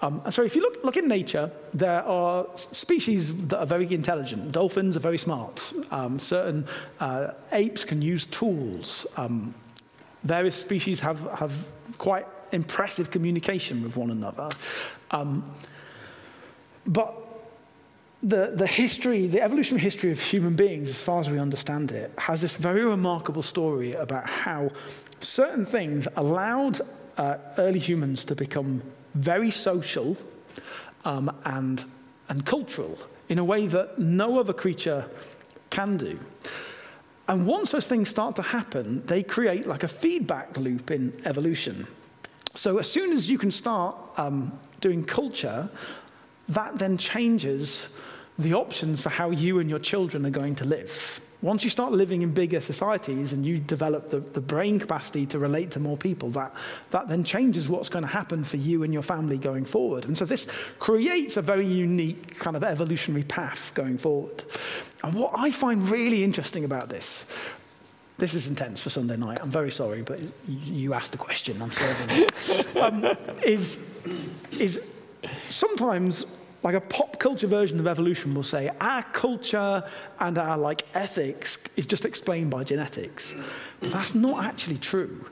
Um, so if you look, look in nature, there are species that are very intelligent. Dolphins are very smart. Um, certain uh, apes can use tools. Um, various species have, have quite impressive communication with one another. Um, but the, the history, the evolutionary history of human beings, as far as we understand it, has this very remarkable story about how certain things allowed uh, early humans to become very social um, and, and cultural in a way that no other creature can do. And once those things start to happen, they create like a feedback loop in evolution. So as soon as you can start um, doing culture, that then changes the options for how you and your children are going to live. Once you start living in bigger societies and you develop the, the brain capacity to relate to more people, that, that then changes what's going to happen for you and your family going forward. And so this creates a very unique kind of evolutionary path going forward. And what I find really interesting about this, this is intense for Sunday night. I'm very sorry, but you asked the question. I'm serving it. [LAUGHS] Um, is, is sometimes like a pop culture version of evolution will say our culture and our like ethics is just explained by genetics. But that's not actually true.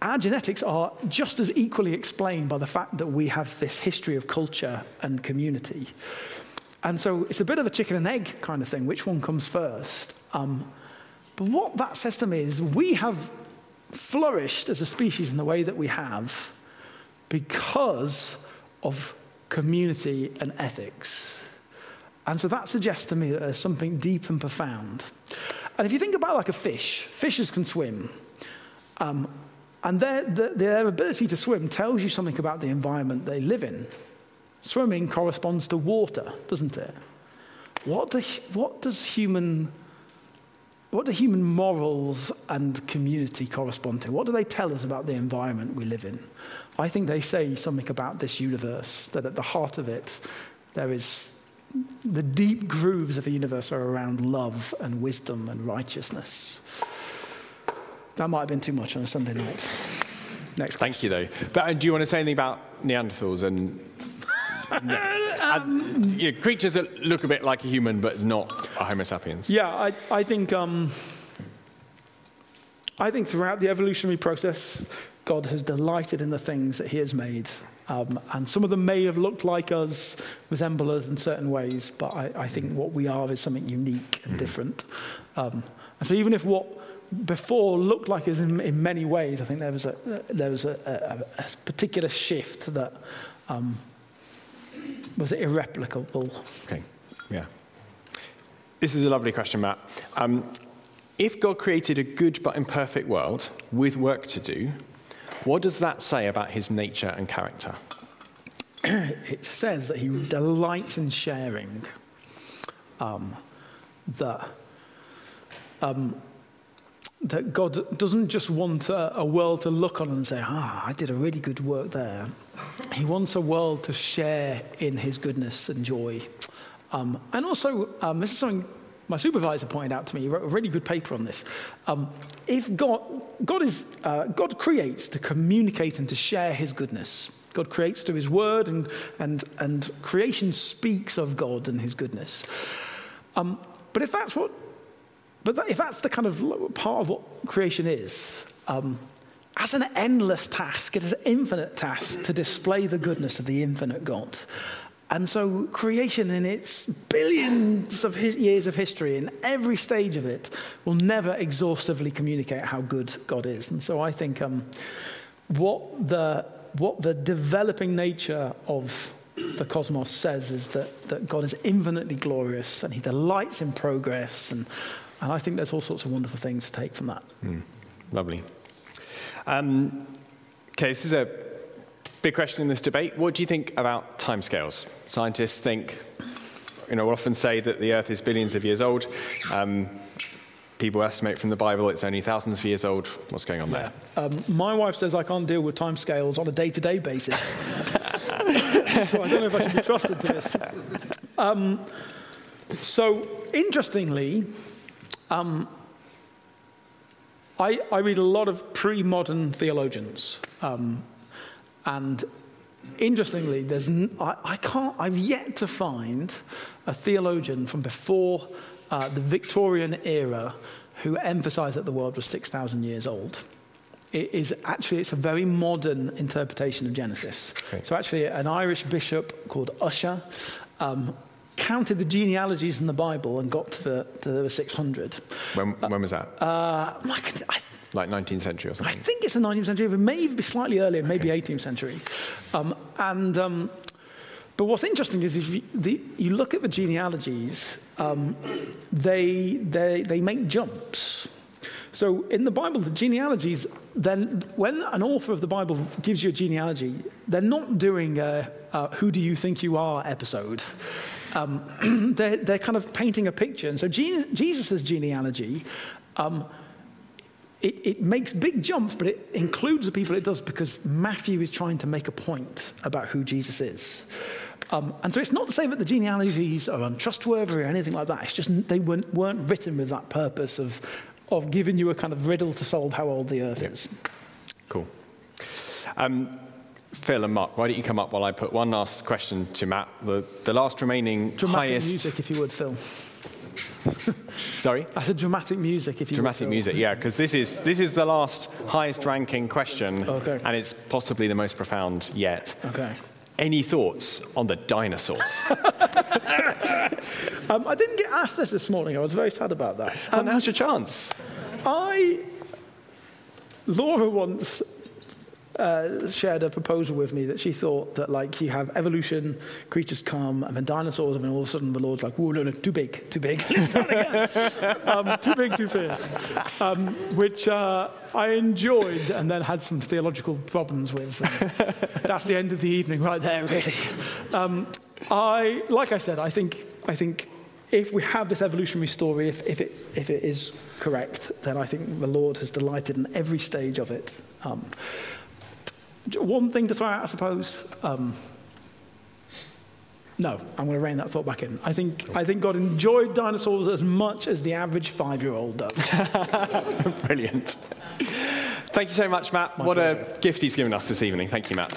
Our genetics are just as equally explained by the fact that we have this history of culture and community. And so it's a bit of a chicken and egg kind of thing. Which one comes first? Um, but what that me is we have flourished as a species in the way that we have because of community, and ethics. And so that suggests to me that there's something deep and profound. And if you think about like a fish, fishes can swim. Um, and their, their ability to swim tells you something about the environment they live in. Swimming corresponds to water, doesn't it? What, do, what does human what do human morals and community correspond to? What do they tell us about the environment we live in? I think they say something about this universe, that at the heart of it, there is the deep grooves of a universe are around love and wisdom and righteousness. That might have been too much on a Sunday night. Next. Thank you, though. But uh, do you want to say anything about Neanderthals and [LAUGHS] um, you know, creatures that look a bit like a human but not a Homo sapiens. Yeah, I, I think um, I think throughout the evolutionary process, God has delighted in the things that He has made. Um, and some of them may have looked like us, resemble us in certain ways, but I, I think what we are is something unique and mm. different. Um, and so even if what before looked like us in, in many ways, I think there was a, there was a, a, a particular shift that um, was irreplicable. Okay, yeah. This is a lovely question, Matt. Um, if God created a good but imperfect world with work to do, what does that say about his nature and character? [CLEARS THROAT] it says that he delights in sharing. Um, that um, that God doesn't just want a, a, world to look on and say, ah, I did a really good work there. He wants a world to share in his goodness and joy. Um, and also, um, this is something my supervisor pointed out to me. He wrote a really good paper on this. Um, if God, God, is, uh, God creates to communicate and to share his goodness. God creates through his word, and, and, and creation speaks of God and his goodness. Um, but if that's what but that, if that's the kind of part of what creation is, um, as an endless task, it is an infinite task to display the goodness of the infinite God. And so, creation, in its billions of years of history, in every stage of it, will never exhaustively communicate how good God is. And so, I think um, what, the, what the developing nature of the cosmos says is that, that God is infinitely glorious and he delights in progress and and I think there's all sorts of wonderful things to take from that. Mm, lovely. Um, okay, this is a big question in this debate. What do you think about timescales? Scientists think you know, often say that the earth is billions of years old. Um, people estimate from the Bible it's only thousands of years old. What's going on there? Um, my wife says I can't deal with timescales on a day to day basis. [LAUGHS] so I don't know if I should be trusted to this. Um, so, interestingly, um, I, I, read a lot of pre modern theologians. Um, and interestingly, there's n- I, I, can't, I've yet to find a theologian from before uh, the Victorian era who emphasized that the world was 6,000 years old. It is actually, it's a very modern interpretation of Genesis. So actually, an Irish bishop called Ussher um, counted the genealogies in the Bible and got to the, to the 600. When, when was that? Uh, I, like 19th century or something? I think it's the 19th century. It may be slightly earlier, maybe okay. 18th century. Um, and, um, but what's interesting is if you, the, you look at the genealogies, um, they, they, they make jumps. So in the Bible, the genealogies, then when an author of the Bible gives you a genealogy, they're not doing a, a who do you think you are episode. Um, [CLEARS THROAT] they're, they're kind of painting a picture. And so Jesus' genealogy um, it, it, makes big jumps, but it includes the people it does because Matthew is trying to make a point about who Jesus is. Um, and so it's not to say that the genealogies are untrustworthy or anything like that. It's just they weren't, weren't written with that purpose of, of giving you a kind of riddle to solve how old the earth is. Cool. Um, Phil and Mark, why don't you come up while I put one last question to Matt? The, the last remaining Dramatic highest... music, if you would, Phil. [LAUGHS] Sorry? I said dramatic music, if you Dramatic music, yeah, because this is, this is the last highest ranking question, okay. and it's possibly the most profound yet. Okay. Any thoughts on the dinosaurs? [LAUGHS] [LAUGHS] um, I didn't get asked this this morning. I was very sad about that. Um, and now's your chance. I, Laura once uh, shared a proposal with me that she thought that like you have evolution, creatures come, and then dinosaurs, and then all of a sudden the Lord's like, "Whoa, no, no, too big, too big, [LAUGHS] let's start again, [LAUGHS] um, too big, too fierce," um, which uh, I enjoyed, and then had some theological problems with. [LAUGHS] that's the end of the evening, right there, really. Um, I, like I said, I think, I think if we have this evolutionary story, if, if, it, if it is correct, then I think the Lord has delighted in every stage of it. Um, one thing to throw out, I suppose. Um, no, I'm going to rein that thought back in. I think, I think God enjoyed dinosaurs as much as the average five year old does. [LAUGHS] Brilliant. Thank you so much, Matt. My what pleasure. a gift he's given us this evening. Thank you, Matt.